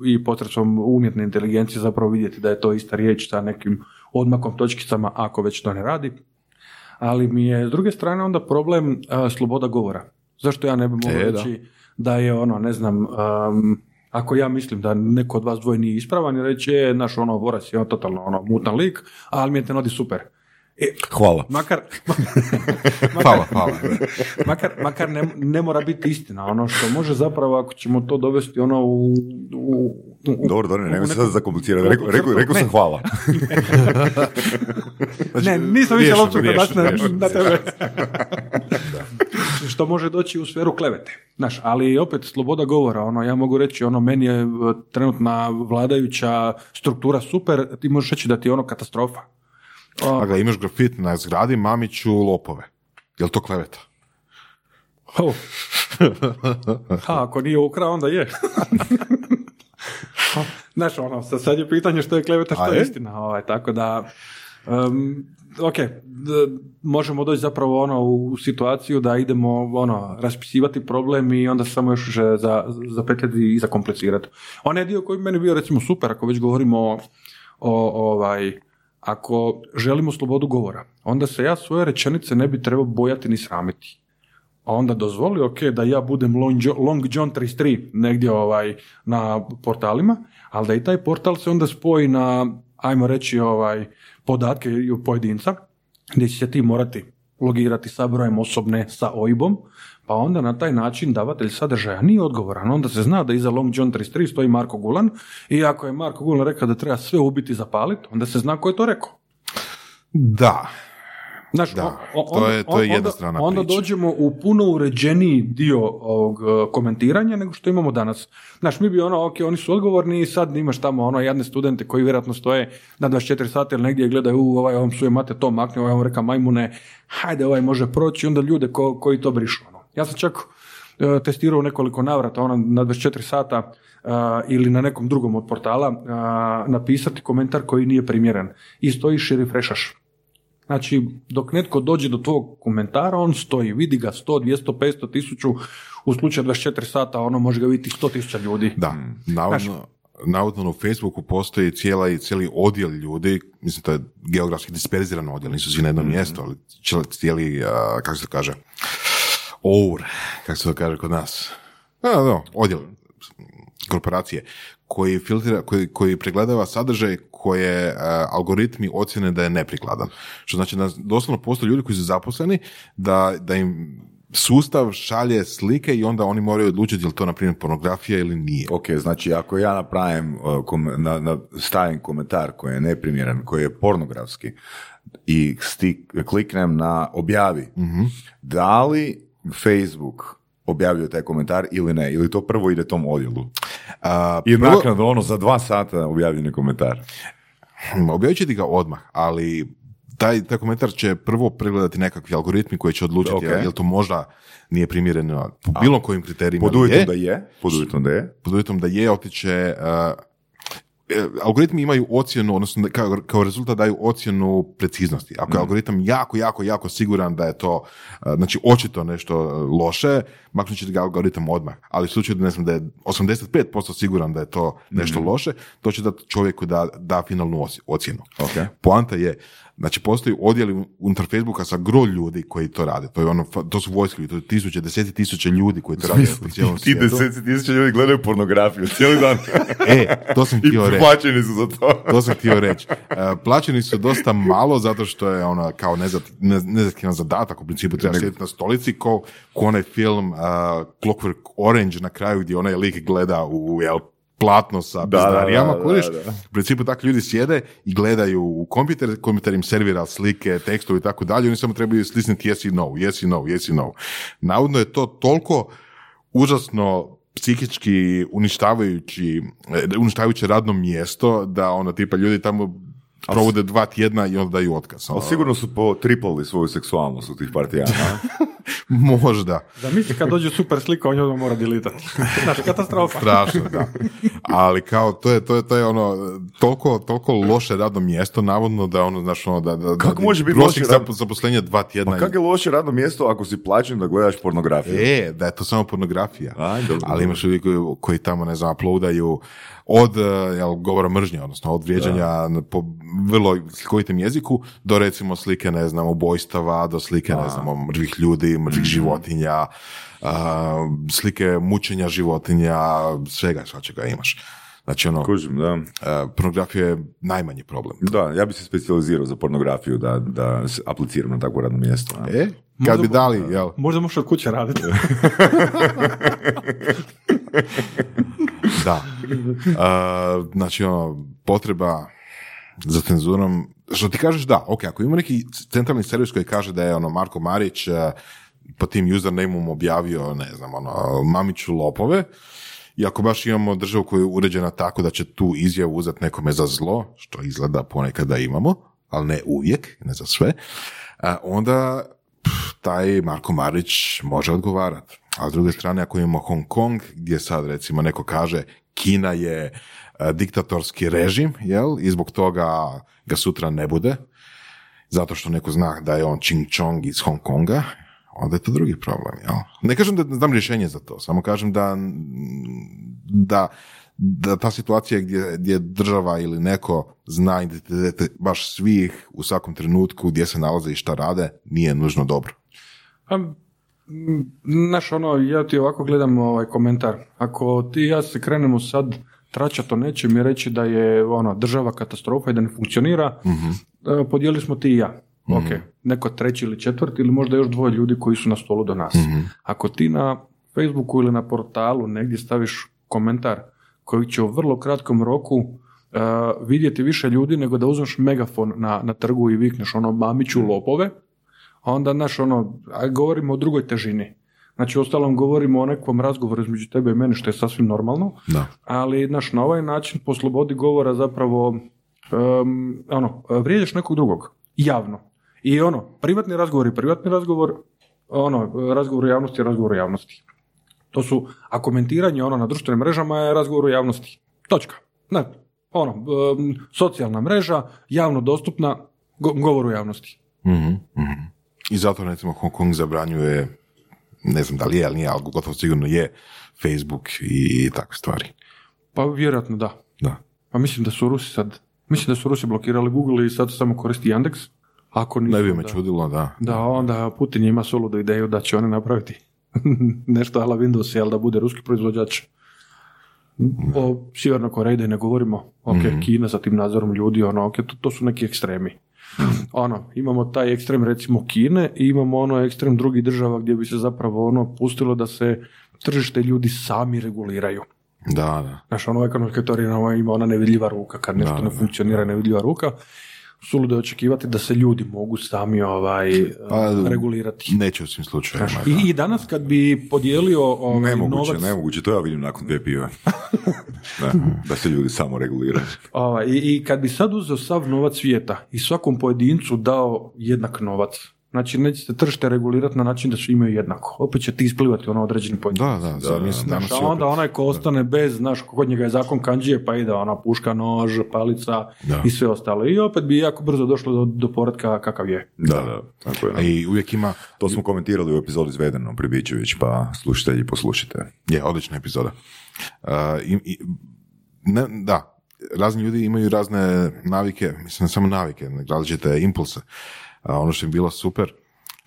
i potrebom umjetne inteligencije zapravo vidjeti da je to ista riječ sa nekim odmakom točkicama, ako već to ne radi. Ali mi je s druge strane onda problem a, sloboda govora. Zašto ja ne bi mogao
E,
reći da je ono, ne znam, am, ako ja mislim da neko od vas dvoje nije ispravan i reći je, naš ono, Voras je on totalno ono, mutan lik, ali mi je te nodi super. E,
Hvala.
makar,
Hvala, hvala.
makar, makar ne, ne mora biti istina. Ono što može zapravo, ako ćemo to dovesti ono u... u, u
Dobro, dobro, nego se sad zakomplicirati. Rekao, rekao, rekao sam
Ne.
hvala.
Ne, nisam više na,
riješeno.
na tebe. Što može doći u sferu klevete. Znaš, ali opet sloboda govora, ono, ja mogu reći, ono, meni je e, trenutna vladajuća struktura super, ti možeš reći da ti je ono katastrofa.
A ga imaš grafit na zgradi, mamiću lopove. Jel to kleveta?
o. Ha, ako nije ukrao, onda je. Znaš, ono, sa- sad je pitanje što je kleveta, što je
je?
istina. Ovaj, tako da, um, ok, d- možemo doći zapravo ono u situaciju da idemo ono raspisivati problem i onda samo još za, za petljati i zakomplicirati. Onaj dio koji meni bio recimo super, ako već govorimo o, o, ovaj, ako želimo slobodu govora, onda se ja svoje rečenice ne bi trebao bojati ni sramiti. A onda dozvoli, ok, da ja budem Long John, Long John 33 negdje ovaj, na portalima, ali da i taj portal se onda spoji na, ajmo reći, ovaj, podatke pojedinca, gdje će se ti morati logirati sa brojem osobne, sa OIB-om, pa onda na taj način davatelj sadržaja nije odgovoran. Onda se zna da iza Long John 33 stoji Marko Gulan i ako je Marko Gulan rekao da treba sve ubiti i zapaliti, onda se zna ko je to rekao.
Da.
Znaš,
Da,
o- o-
to je- to je
onda-
jednostrana
Onda
priča.
dođemo u puno uređeniji dio ovog e, komentiranja nego što imamo danas. Znaš, mi bi ono, ok, oni su odgovorni i sad imaš tamo ono jadne studente koji vjerojatno stoje na 24 sata ili negdje i gledaju, u, ovaj ovom suje mate to makne, ovaj ovom reka majmune, hajde ovaj može proći, onda ljude ko- koji to brišu. Ono. Ja sam čak e, testirao nekoliko navrata, ono na 24 sata e, ili na nekom drugom od portala e, napisati komentar koji nije primjeren. I stojiš i refreshaš. Znači, dok netko dođe do tvog komentara, on stoji, vidi ga 100, 200, 500, 1000, u slučaju 24 sata, ono može ga vidjeti 100 tisuća ljudi.
Da, navodno, navodno u Facebooku postoji cijela i cijeli odjel ljudi, mislim to je geografski disperziran odjel, nisu svi na jednom mjestu, ali cijeli, cijeli a, kako se to kaže, our, kako se to kaže kod nas, a, no, odjel korporacije, koji filtrira, koji, koji pregledava sadržaj koje e, algoritmi ocjene da je neprikladan. Što znači da doslovno postoje ljudi koji su zaposleni da, da im sustav šalje slike i onda oni moraju odlučiti je li to na primjer pornografija ili nije.
Ok, znači ako ja napravim, uh, kom- na, na, stavim komentar koji je neprimjeren, koji je pornografski i stik, kliknem na objavi, da li Facebook objavljuje taj komentar ili ne? Ili to prvo ide tom odjelu?
A,
I
prvo-
naknadno ono za dva sata objavljeni komentar.
Hmm, Objavit će ti ga odmah, ali taj, taj komentar će prvo pregledati nekakvi algoritmi koji će odlučiti
Ok.
je li to možda nije primjereno po bilo kojim kriterijima
Pod uvjetom da je, pod uvjetom da je.
pod uvjetom da je, otiće e, algoritmi imaju ocjenu, odnosno da- kao, kao rezultat daju ocjenu preciznosti. Ako je algoritam jako, jako, jako siguran da je to, e, znači očito nešto e, loše, maknut će ga algoritam odmah. Ali u slučaju da ne znam da je 85% siguran da je to nešto loše, to će dati čovjeku da da finalnu ocjenu.
Ok.
Poanta je, znači postoji odjeli unutar Facebooka sa gro ljudi koji to rade. To, je ono, to su vojske, to je tisuće, deseti tisuće ljudi koji to rade po cijelom
Ti
svijetu.
deseci tisuća ljudi gledaju pornografiju cijeli dan.
E, to sam
I
htio reći.
plaćeni su za to.
To sam htio reći. E, plaćeni su dosta malo zato što je ono kao ne, nezahtjevan zadatak, u principu treba sjediti na stolici ko, ko onaj film uh, Clockwork Orange na kraju gdje onaj lik gleda u jel, platno sa
da,
pizdarijama,
da,
kuriš? U principu tako ljudi sjede i gledaju u kompjuter, kompjuter im servira slike, tekstove i tako dalje, oni samo trebaju stisnuti yes i no, yes i no, yes i no. Navodno je to toliko užasno psihički uništavajući, e, uništavajuće radno mjesto da ono tipa ljudi tamo provode dva tjedna i onda daju otkaz.
Ali
Ono,
sigurno su potriplali svoju seksualnost u tih partijana.
Možda.
Zamisli kad dođe super slika, on je odmah mora delitati. Znači, katastrofa.
Strašno, da. Ali kao, to je, to je, to je ono, toliko, toliko loše radno mjesto, navodno da ono, znaš, ono, da, da,
Kako
da
može biti loše radno-
zapo- zaposlenja dva tjedna.
Pa kako je loše radno mjesto ako si plaćen da gledaš pornografiju?
E, da je to samo pornografija.
Aj, dobro,
Ali imaš ljudi koji, koji tamo, ne znam, uploadaju od eh, jel, govora mržnje, odnosno od vrijeđanja na- po vrlo slikovitem jeziku, do recimo slike, ne znam, ubojstava, do slike, ne znam, mrtvih ljudi, mrtvih životinja, a, slike mučenja životinja, svega svačega imaš. Znači, ono,
Kužim, da.
eh, pornografija je najmanji problem.
Da, ja bi se specijalizirao za pornografiju da, da apliciram na takvo radno mjesto. a.
E, kad bi dali, jel?
Možda možeš od kuće raditi.
Da. A, znači, ono, potreba za cenzurom, što ti kažeš da, ok, ako ima neki centralni servis koji kaže da je ono Marko Marić eh, po tim usernameom objavio, ne znam, ono, mamiću lopove, i ako baš imamo državu koja je uređena tako da će tu izjavu uzeti nekome za zlo, što izgleda ponekad da imamo, ali ne uvijek, ne za sve, a, onda taj Marko Marić može odgovarati. A s druge strane, ako imamo Hong Kong, gdje sad recimo neko kaže Kina je e, diktatorski režim, jel? I zbog toga ga sutra ne bude, zato što neko zna da je on Ching Chong iz Hong Konga, onda je to drugi problem, jel? Ne kažem da znam rješenje za to, samo kažem da, da, da ta situacija gdje, gdje država ili neko zna baš svih u svakom trenutku gdje se nalaze i šta rade, nije nužno dobro.
Pa, Znaš, ono, ja ti ovako gledam ovaj komentar. Ako ti i ja se krenemo sad tračati o nečem i reći da je ono, država katastrofa i da ne funkcionira, e, podijeli smo ti i ja. Ok, neko treći ili četvrti ili možda još dvoje ljudi koji su na stolu do nas. Ako ti na Facebooku ili na portalu negdje staviš komentar koji će u vrlo kratkom roku e, vidjeti više ljudi nego da uzmeš megafon na, na trgu i vikneš ono mamiću lopove, onda, znaš, ono, a govorimo o drugoj težini. Znači, ostalom govorimo o nekom razgovoru između tebe i mene, što je sasvim normalno,
Da.
ali, znaš, na ovaj način po slobodi govora zapravo, um, ono, vrijeđaš nekog drugog, javno. I ono, privatni razgovor i privatni razgovor, ono, razgovor u javnosti je razgovor u javnosti. To su, a komentiranje ono na društvenim mrežama je razgovor u javnosti. Točka. Ne, ono, um, socijalna mreža, javno dostupna, go- govor u javnosti.
Mhm, mhm. I zato recimo Hong Kong zabranjuje, ne znam da li je, ali nije, ali gotovo sigurno je, Facebook i takve stvari.
Pa vjerojatno da.
Da.
Pa mislim da su Rusi sad, mislim da su Rusi blokirali Google i sad samo koristi Yandex. Ako nisu,
Ne bi me
da,
čudilo, da.
da onda Putin ima suludu ideju da će oni napraviti nešto ala Windows, ali da bude ruski proizvođač. O Sjevernoj Koreji da ne govorimo, ok, Kina sa tim nadzorom ljudi, ono, ok, to, to su neki ekstremi. Ono, imamo taj ekstrem recimo Kine i imamo ono ekstrem drugih država gdje bi se zapravo ono pustilo da se tržište ljudi sami reguliraju.
Da, da.
Znaš, ono u ekonomskoj teoriji ono, ima ona nevidljiva ruka, kad nešto
Da,
ne
da,
funkcionira nevidljiva ruka, suludo je očekivati da se ljudi mogu sami ovaj,
Pa,
regulirati.
Neće u svim slučajevima.
I, I danas kad bi podijelio ovaj,
Nemoguće,
novac,
nemoguće, to ja vidim nakon dvije pive. da, da se ljudi samo reguliraju.
ovaj, i, i kad bi sad uzeo sav novac svijeta i svakom pojedincu dao jednak novac, znači neće se tržište regulirati na način da svi imaju jednako. Opet će ti isplivati ono određeni pojedinac.
Da, da, da, mislim, danas
Znaš,
je
a onda onaj ko ostane bez, znaš, kod njega je zakon kanđije, pa ide ona puška, nož, palica
Da.
i sve ostalo. I opet bi jako brzo došlo do, do poretka kakav je.
Da, da, tako je.
I uvijek ima,
To smo komentirali u epizodi izvedeno Pribićević, pa slušajte i poslušajte.
je, odlična epizoda. Uh, i, i- ne, da, razni ljudi imaju razne navike, mislim samo navike, različite impulse. A ono što je bilo super,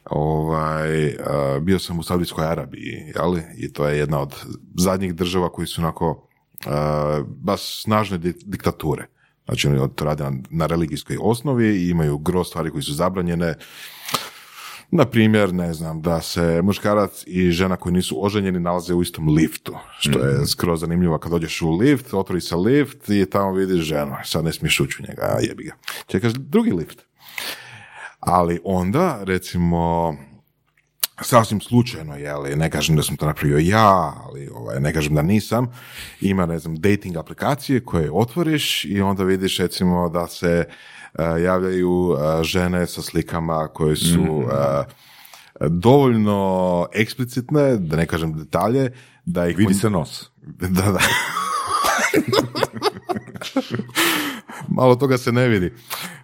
ovaj, bio sam u Saudijskoj Arabiji, jeli? I to je jedna od zadnjih država koji su onako baš snažne di- diktature. Znači oni to rade na, na religijskoj osnovi i imaju gro stvari koji su zabranjene. Na primjer, ne znam, da se muškarac i žena koji nisu oženjeni nalaze u istom liftu, što je skroz zanimljivo kad dođeš u lift, otvori se lift i tamo vidiš ženu, sad ne smiješ ući u njega, a jebi ga. Čekaš drugi lift. Ali onda, recimo, sasvim slučajno, jeli, ne kažem da sam to napravio ja, ali ovaj, ne kažem da nisam, ima, ne znam, dating aplikacije koje otvoriš i onda vidiš, recimo, da se e, javljaju e, žene sa slikama koje su e, dovoljno eksplicitne, da ne kažem detalje, da ih...
Vidi se nos.
Da, da. Malo toga se ne vidi.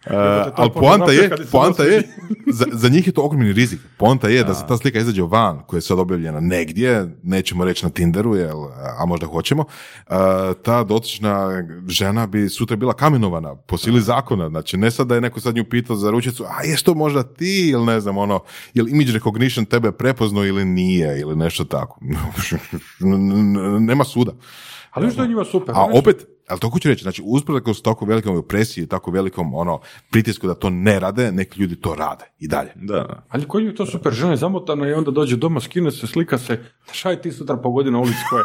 Uh, ali poanta je, poanta je za, za njih je to ogromni rizik. Poanta je da se ta slika izađe van, koja je sad objavljena negdje, nećemo reći na Tinderu, jel, a možda hoćemo, uh, ta dotična žena bi sutra bila kamenovana po sili zakona. Znači, ne sad da je neko sad nju pitao za ručicu, a jes to možda ti, ili ne znam, ono, jel image recognition tebe prepoznao ili nije, ili nešto tako. Nema suda.
Ali što je njima super.
A opet, ali to hoću reći, znači usprkos tako velikom opresiji, tako velikom ono pritisku da to ne rade, neki ljudi to rade i dalje.
Da.
Ali koji je to super, žena je zamotana i onda dođe doma, skine se, slika se, šaj ti sutra pogodi na ulici koje.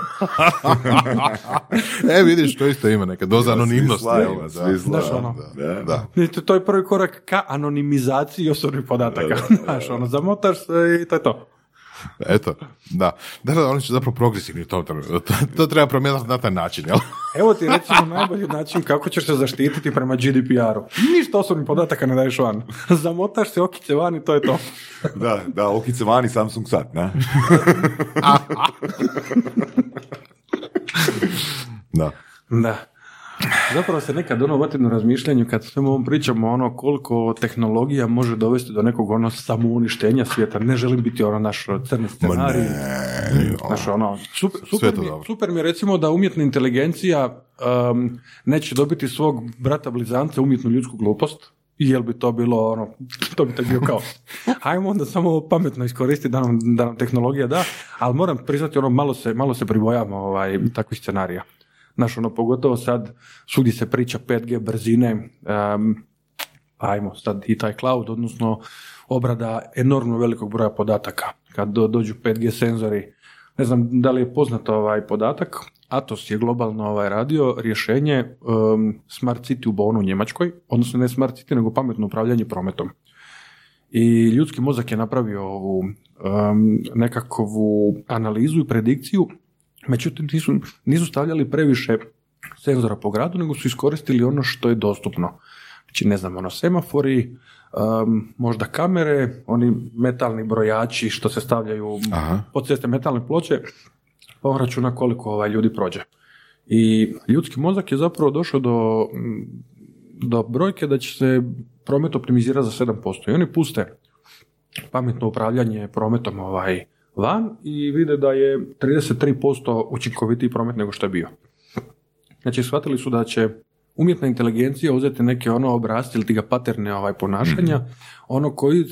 e, vidiš, to isto ima neka doza anonimnosti.
svi
jel,
slajmo,
da,
svi
Znaš
slajmo.
ono,
da, da.
Vidite, to je prvi korak ka anonimizaciji osobnih podataka. Znaš, ono, zamotaš se i to je to.
Eto, da. Da, da, oni su zapravo progresivni u tom trenutku. To, to treba promijeniti na taj način, jel?
Evo ti recimo najbolji način kako ćeš se zaštititi prema GDPR-u. Ništa osobnih podataka ne daješ van. Zamotaš se okice van i to je to.
Da, da, okice vani Samsung sat, ne?
Da.
Da. Zapravo se nekad ono u razmišljanju kad svemu ovom pričamo ono koliko tehnologija može dovesti do nekog ono samouništenja svijeta. Ne želim biti ono naš crni scenarij.
Ne,
Znaš, ono, super, super, mi, super mi je recimo da umjetna inteligencija um, neće dobiti svog brata blizanca umjetnu ljudsku glupost, jel bi to bilo ono, to bi to bio kao, hajmo onda samo pametno iskoristiti da nam, da nam tehnologija da, ali moram priznati ono, malo se, malo se pribojamo ovaj, takvih scenarija. Znaš, ono, pogotovo sad, svugdje se priča 5G brzine, um, ajmo sad i taj cloud, odnosno obrada enormno velikog broja podataka. Kad do, dođu 5G senzori, ne znam da li je poznat ovaj podatak, Atos je globalno ovaj radio rješenje um, Smart City u Bonu u Njemačkoj, odnosno ne Smart City, nego pametno upravljanje prometom. I ljudski mozak je napravio ovu um, nekakvu analizu i predikciju, međutim nisu, nisu stavljali previše senzora po gradu, nego su iskoristili ono što je dostupno. Znači, ne znam, ono, semafori, um, možda kamere, oni metalni brojači što se stavljaju
Aha.
pod ceste metalne ploče, pa on računa koliko ovaj, ljudi prođe. I ljudski mozak je zapravo došao do, mm, do brojke da će se promet optimizirati za 7%. I oni puste pametno upravljanje prometom ovaj, van i vide da je 33% učinkovitiji promet nego što je bio. Znači, shvatili su da će umjetna inteligencija uzeti neke ono obrazce ili ti ga paterne ovaj, ponašanja, ono koji e,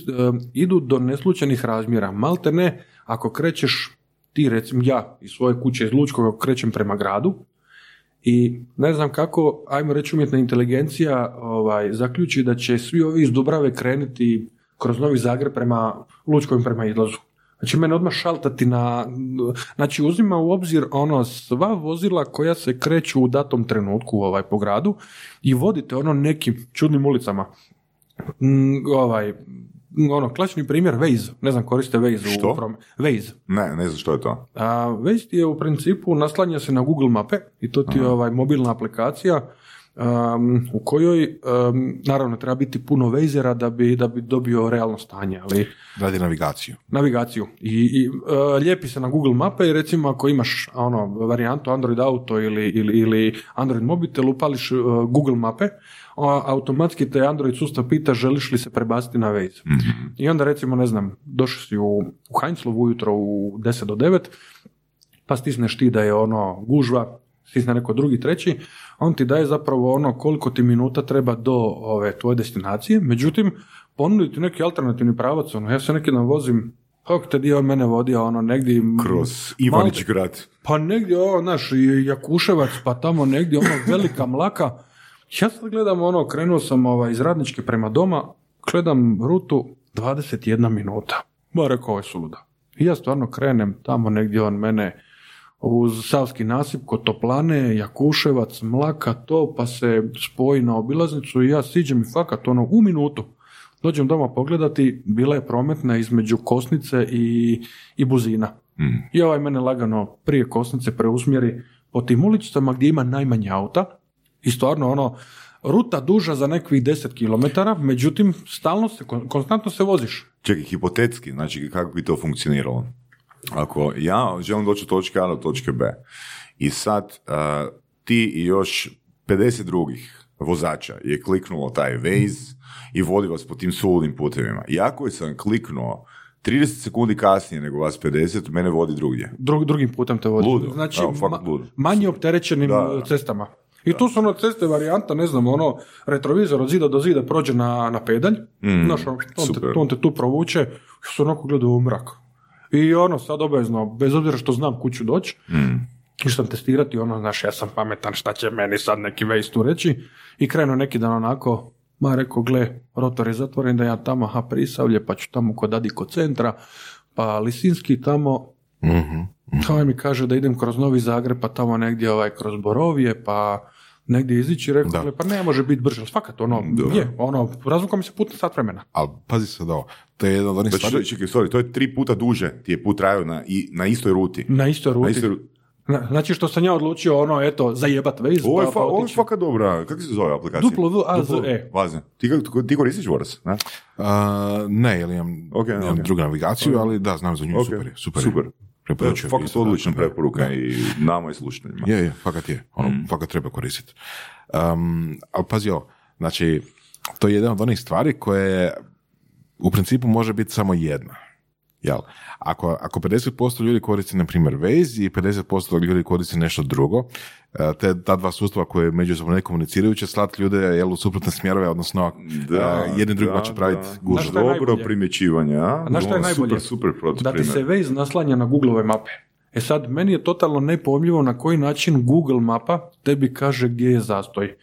idu do neslučajnih razmjera. Malte ne, ako krećeš ti, recimo ja iz svoje kuće iz Lučkog, krećem prema gradu I ne znam kako, ajmo reći umjetna inteligencija ovaj, zaključi da će svi ovi iz Dubrave krenuti kroz Novi Zagreb prema Lučkom prema izlazu. Znači mene odmah šaltati na, znači uzima u obzir ono sva vozila koja se kreću u datom trenutku ovaj po gradu i vodite ono nekim čudnim ulicama. Mm, ovaj, ono, klasični primjer Waze, ne znam koriste Waze
Što?
u prom- Waze.
Ne, ne znam što je to.
A Waze je u principu naslanja se na Google mape i to ti je ovaj mobilna aplikacija um, u kojoj um, naravno treba biti puno Wazera da bi, da bi dobio realno stanje, ali
Radi navigaciju.
navigaciju. I, i uh, lijepi se na Google mape i recimo ako imaš ono varijantu Android auto ili, ili, ili Android mobitel upališ uh, Google mape automatski te Android sustav pita želiš li se prebaciti na Waze. I onda recimo ne znam došao si u, u Heinzlov ujutro u 10 do 9 pa stisneš ti da je ono gužva stisne neko drugi, treći, on ti daje zapravo ono koliko ti minuta treba do ove tvoje destinacije, međutim, ponuditi neki alternativni pravac, ono, ja se neki dan vozim, kako te dio mene vodio, ono, negdje...
Kroz Ivanić grad.
Pa negdje, ovo, znaš, i Jakuševac, pa tamo negdje, ono, velika mlaka. Ja sad gledam, ono, krenuo sam ovaj, iz Radničke prema doma, gledam rutu 21 minuta. Ba, rekao, ovo je suluda. I ja stvarno krenem tamo negdje on mene uz Savski nasip kod Toplane, Jakuševac, Mlaka, to, pa se spoji na obilaznicu i ja siđem i fakat ono u minutu. Dođem doma pogledati, bila je prometna između Kosnice i, i Buzina. I ovaj mene lagano prije Kosnice preusmjeri po tim ulicama gdje ima najmanje auta i stvarno ono, ruta duža za nekih 10 km, međutim, stalno se, kon- konstantno se voziš.
Čekaj, hipotetski, znači kako bi to funkcioniralo? Ako ja želim doći od točke A do točke B i sad uh, ti i još 50 drugih vozača je kliknulo taj Waze i vodi vas po tim suludim putevima. I ako sam kliknuo 30 sekundi kasnije nego vas 50, mene vodi drugdje.
Drug, drugim putem te vodi.
Ludo,
Znači,
evo,
ma-
ludo.
manje opterećenim
Da, da.
cestama. I tu su ono ceste varijanta, ne znam, ono, retrovizor od zida do zida prođe na, na pedalj,
Mm,
znaš, on, on, te, on te tu provuče, ja sam onako gledao u mrak. I ono, sad obavezno, bez obzira što znam kuću doći,
Mm.
išao sam testirati, ono, znaš, ja sam pametan, šta će meni sad neki Waze tu reći, i krenuo neki dan onako, ma rekao, gle, rotor je zatvoren, da ja tamo, ha, prisavlje, pa ću tamo kod Adiko centra, pa Lisinski tamo,
Mhm.
Ovaj mi kaže da idem kroz Novi Zagreb, pa tamo negdje ovaj, kroz Borovije, pa negdje izići, rekao,
Da.
gle, pa ne može biti brže, ali fakat, ono,
Da.
je, ono, razvuka mi se put na sat vremena.
Ali pazi sad ovo, to je jedna od onih stvari...
čekaj, sorry, to je tri puta duže ti je put trajao na, i, na istoj ruti.
Na istoj ruti.
Na istoj ru-
Na- Znači što sam ja odlučio, ono, eto, zajebat Waze,
Ovo je,
pa,
fa,
pa
ovo je fakat dobra, kako se zove aplikacija?
Duplo V, A, Z, E.
Vaze. Ti, ti koristiš Voras? Ne?
A, ne, jer imam,
Ok,
imam
ok.
drugu navigaciju, ali da, znam za nju, super je, super.
super.
Preporučujem
fakat odlična
da.
preporuka i nama i slušateljima.
Je, je, fakat je. Ono,
Mm.
fakat treba koristiti. Um, ali pazi ovo, znači, to je jedna od onih stvari koje u principu može biti samo jedna. Jel? Ako, ako 50% ljudi koristi, na primjer, Waze i 50% ljudi koristi nešto drugo, e, te ta dva sustava koje međusobno ne komuniciraju će slati ljude jel, u suprotne smjerove, odnosno
Da,
e, jedni drugima će praviti
je
Dobro primjećivanje, a?
znaš šta je najbolje?
Super, super protiv
Da ti se Waze naslanja na Googleove mape. E sad, meni je totalno nepojmljivo na koji način Google mapa tebi kaže gdje je zastoj.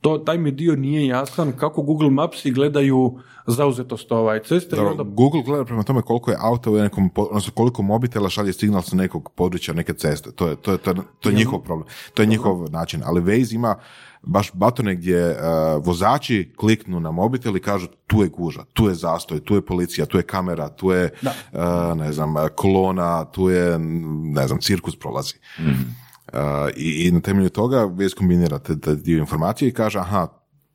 To, taj mi dio nije jasan kako Google Mapsi gledaju zauzetost ovaj ceste.
Dobro,
onda
Google gleda prema tome koliko je auta u nekom, odnosno koliko mobitela šalje signal sa nekog područja, neke ceste. To je, to je, to je, to je njihov problem. To je njihov način. Ali Waze ima baš batone gdje e, vozači kliknu na mobitel i kažu tu je guža, tu je zastoj, tu je policija, tu je kamera, tu je, e, ne znam, kolona, tu je, ne znam, cirkus prolazi. Uh, i, I na temelju toga Waze kombinira te, te dio informacije i kaže, aha,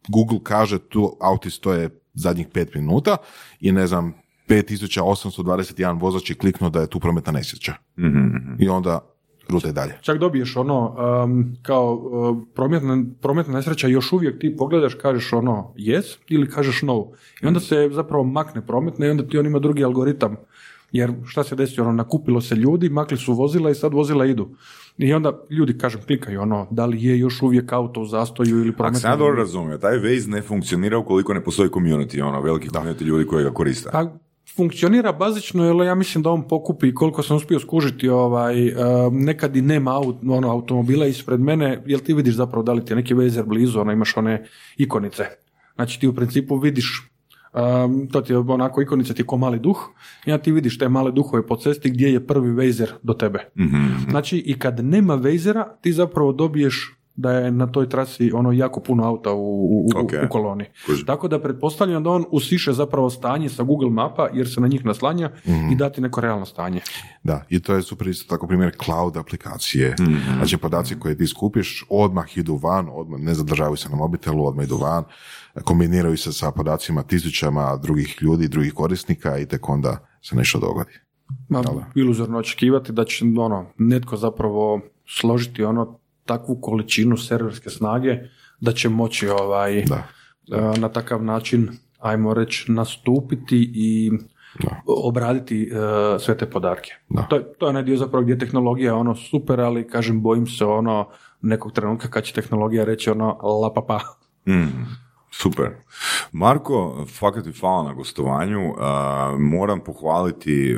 Google kaže tu auti stoje zadnjih pet minuta i ne znam, 5821 vozač je kliknuo da je tu prometna nesreća.
Mhm,
I onda ruta je dalje.
čak dobiješ ono, um, kao uh, prometna, prometna nesreća, još uvijek ti pogledaš, kažeš ono yes ili kažeš no. I onda se zapravo makne prometna i onda ti on ima drugi algoritam. Jer šta se desi, ono, nakupilo se ljudi, makli su vozila i sad vozila idu. I onda ljudi, kažem, klikaju ono, da li je još uvijek auto u zastoju ili
Ako
prometna...
sam ja dobro razumio, taj Waze ne funkcionira ukoliko ne postoji community, ono, veliki community ljudi koji ga koriste.
Pa, funkcionira bazično, jer ja mislim da on pokupi koliko sam uspio skužiti, ovaj, e, nekad i nema aut, ono, automobila ispred mene, jel ti vidiš zapravo da li ti je neki vezer blizu, ono, imaš one ikonice. Znači ti u principu vidiš Um, to ti je onako ikonica ti ko mali duh i ja ti vidiš te male duhove po cesti gdje je prvi vejzer do tebe. Znači i kad nema vejzera ti zapravo dobiješ da je na toj trasi ono jako puno auta u, u, u-
Ok.
u koloni.
Kužim.
Tako da pretpostavljam da on usiše zapravo stanje sa Google mapa jer se na njih naslanja i dati neko realno stanje.
Da, i to je super isto tako primjer cloud aplikacije.
Mhm.
Znači podaci koje ti skupiš odmah idu van, odmah ne zadržavaju se na mobitelu, odmah idu van, kombiniraju se sa podacima tisućama drugih ljudi, drugih korisnika i tek onda se nešto dogodi.
Ma, iluzorno očekivati da će ono, netko zapravo složiti ono takvu količinu serverske snage da će moći ovaj,
Da.
e, na takav način, ajmo reći, nastupiti i
Da.
obraditi e, sve te podatke.
Da.
To, je- to je onaj dio zapravo gdje je tehnologija ono super, ali kažem, bojim se ono nekog trenutka kad će tehnologija reći ono la pa pa.
Mm, super. Marko, fakat ti hvala na gostovanju. A, moram pohvaliti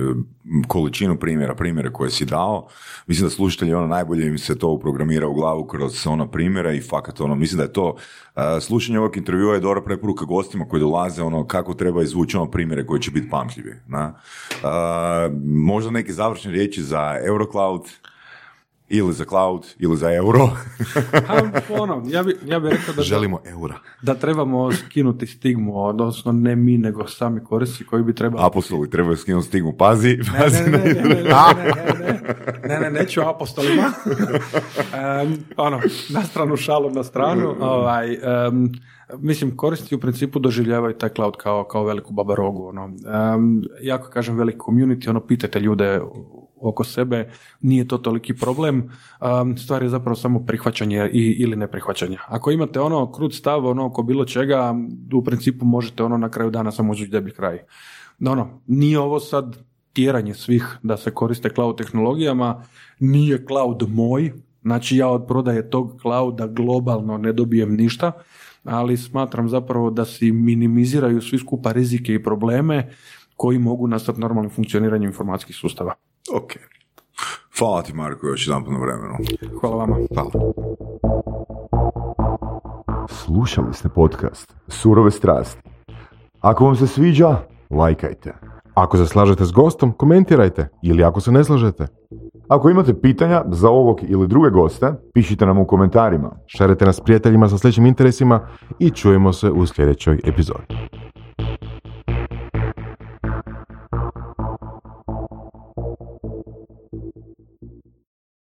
količinu primjera, primjere koje si dao. Mislim da slušatelji ono najbolje im se to uprogramira u glavu kroz ono primjera i fakat ono, mislim da je to a, slušanje ovog intervjua je dobra preporuka gostima koji dolaze ono kako treba izvući ono primjere koji će biti pamtljivi. Na? A, možda neke završne riječi za Eurocloud ili za cloud ili za euro.
A, ono, ja bi, ja bi rekao da,
Želimo eura.
da trebamo skinuti stigmu, odnosno ne mi, nego sami korisnici koji bi trebali
Apostoli trebaju skinuti stigmu. Pazi, pazi
ne, ne, ne, ne, ne, ne, ne, ne, ne, neću apostolima. Em, ono, na stranu šalu, na stranu. Ovaj, em, mislim, korisnici u principu doživljavaju taj cloud kao, kao veliku babarogu. Ono. Em, jako kažem veliki community, ono, pitajte ljude oko sebe, nije to toliki problem. Stvar je zapravo samo prihvaćanje i, ili neprihvaćanje. Ako imate ono krut stav ono oko bilo čega, u principu možete ono na kraju dana samo ući deblji kraj. No, ono, nije ovo sad tjeranje svih da se koriste cloud tehnologijama, nije cloud moj, znači ja od prodaje tog clouda globalno ne dobijem ništa, ali smatram zapravo da si minimiziraju svi skupa rizike i probleme koji mogu nastati normalnim funkcioniranjem informacijskih sustava.
Ok. Hvala ti Marko još jedan na vremenu.
Hvala vama.
Hvala.
Slušali ste podcast Surove strasti. Ako vam se sviđa, lajkajte.
Ako se slažete s gostom, komentirajte ili ako se ne slažete,
Ako imate pitanja za ovog ili druge goste, pišite nam u komentarima.
šerite nas s prijateljima sa sličnim interesima i čujemo se u sljedećoj epizodi.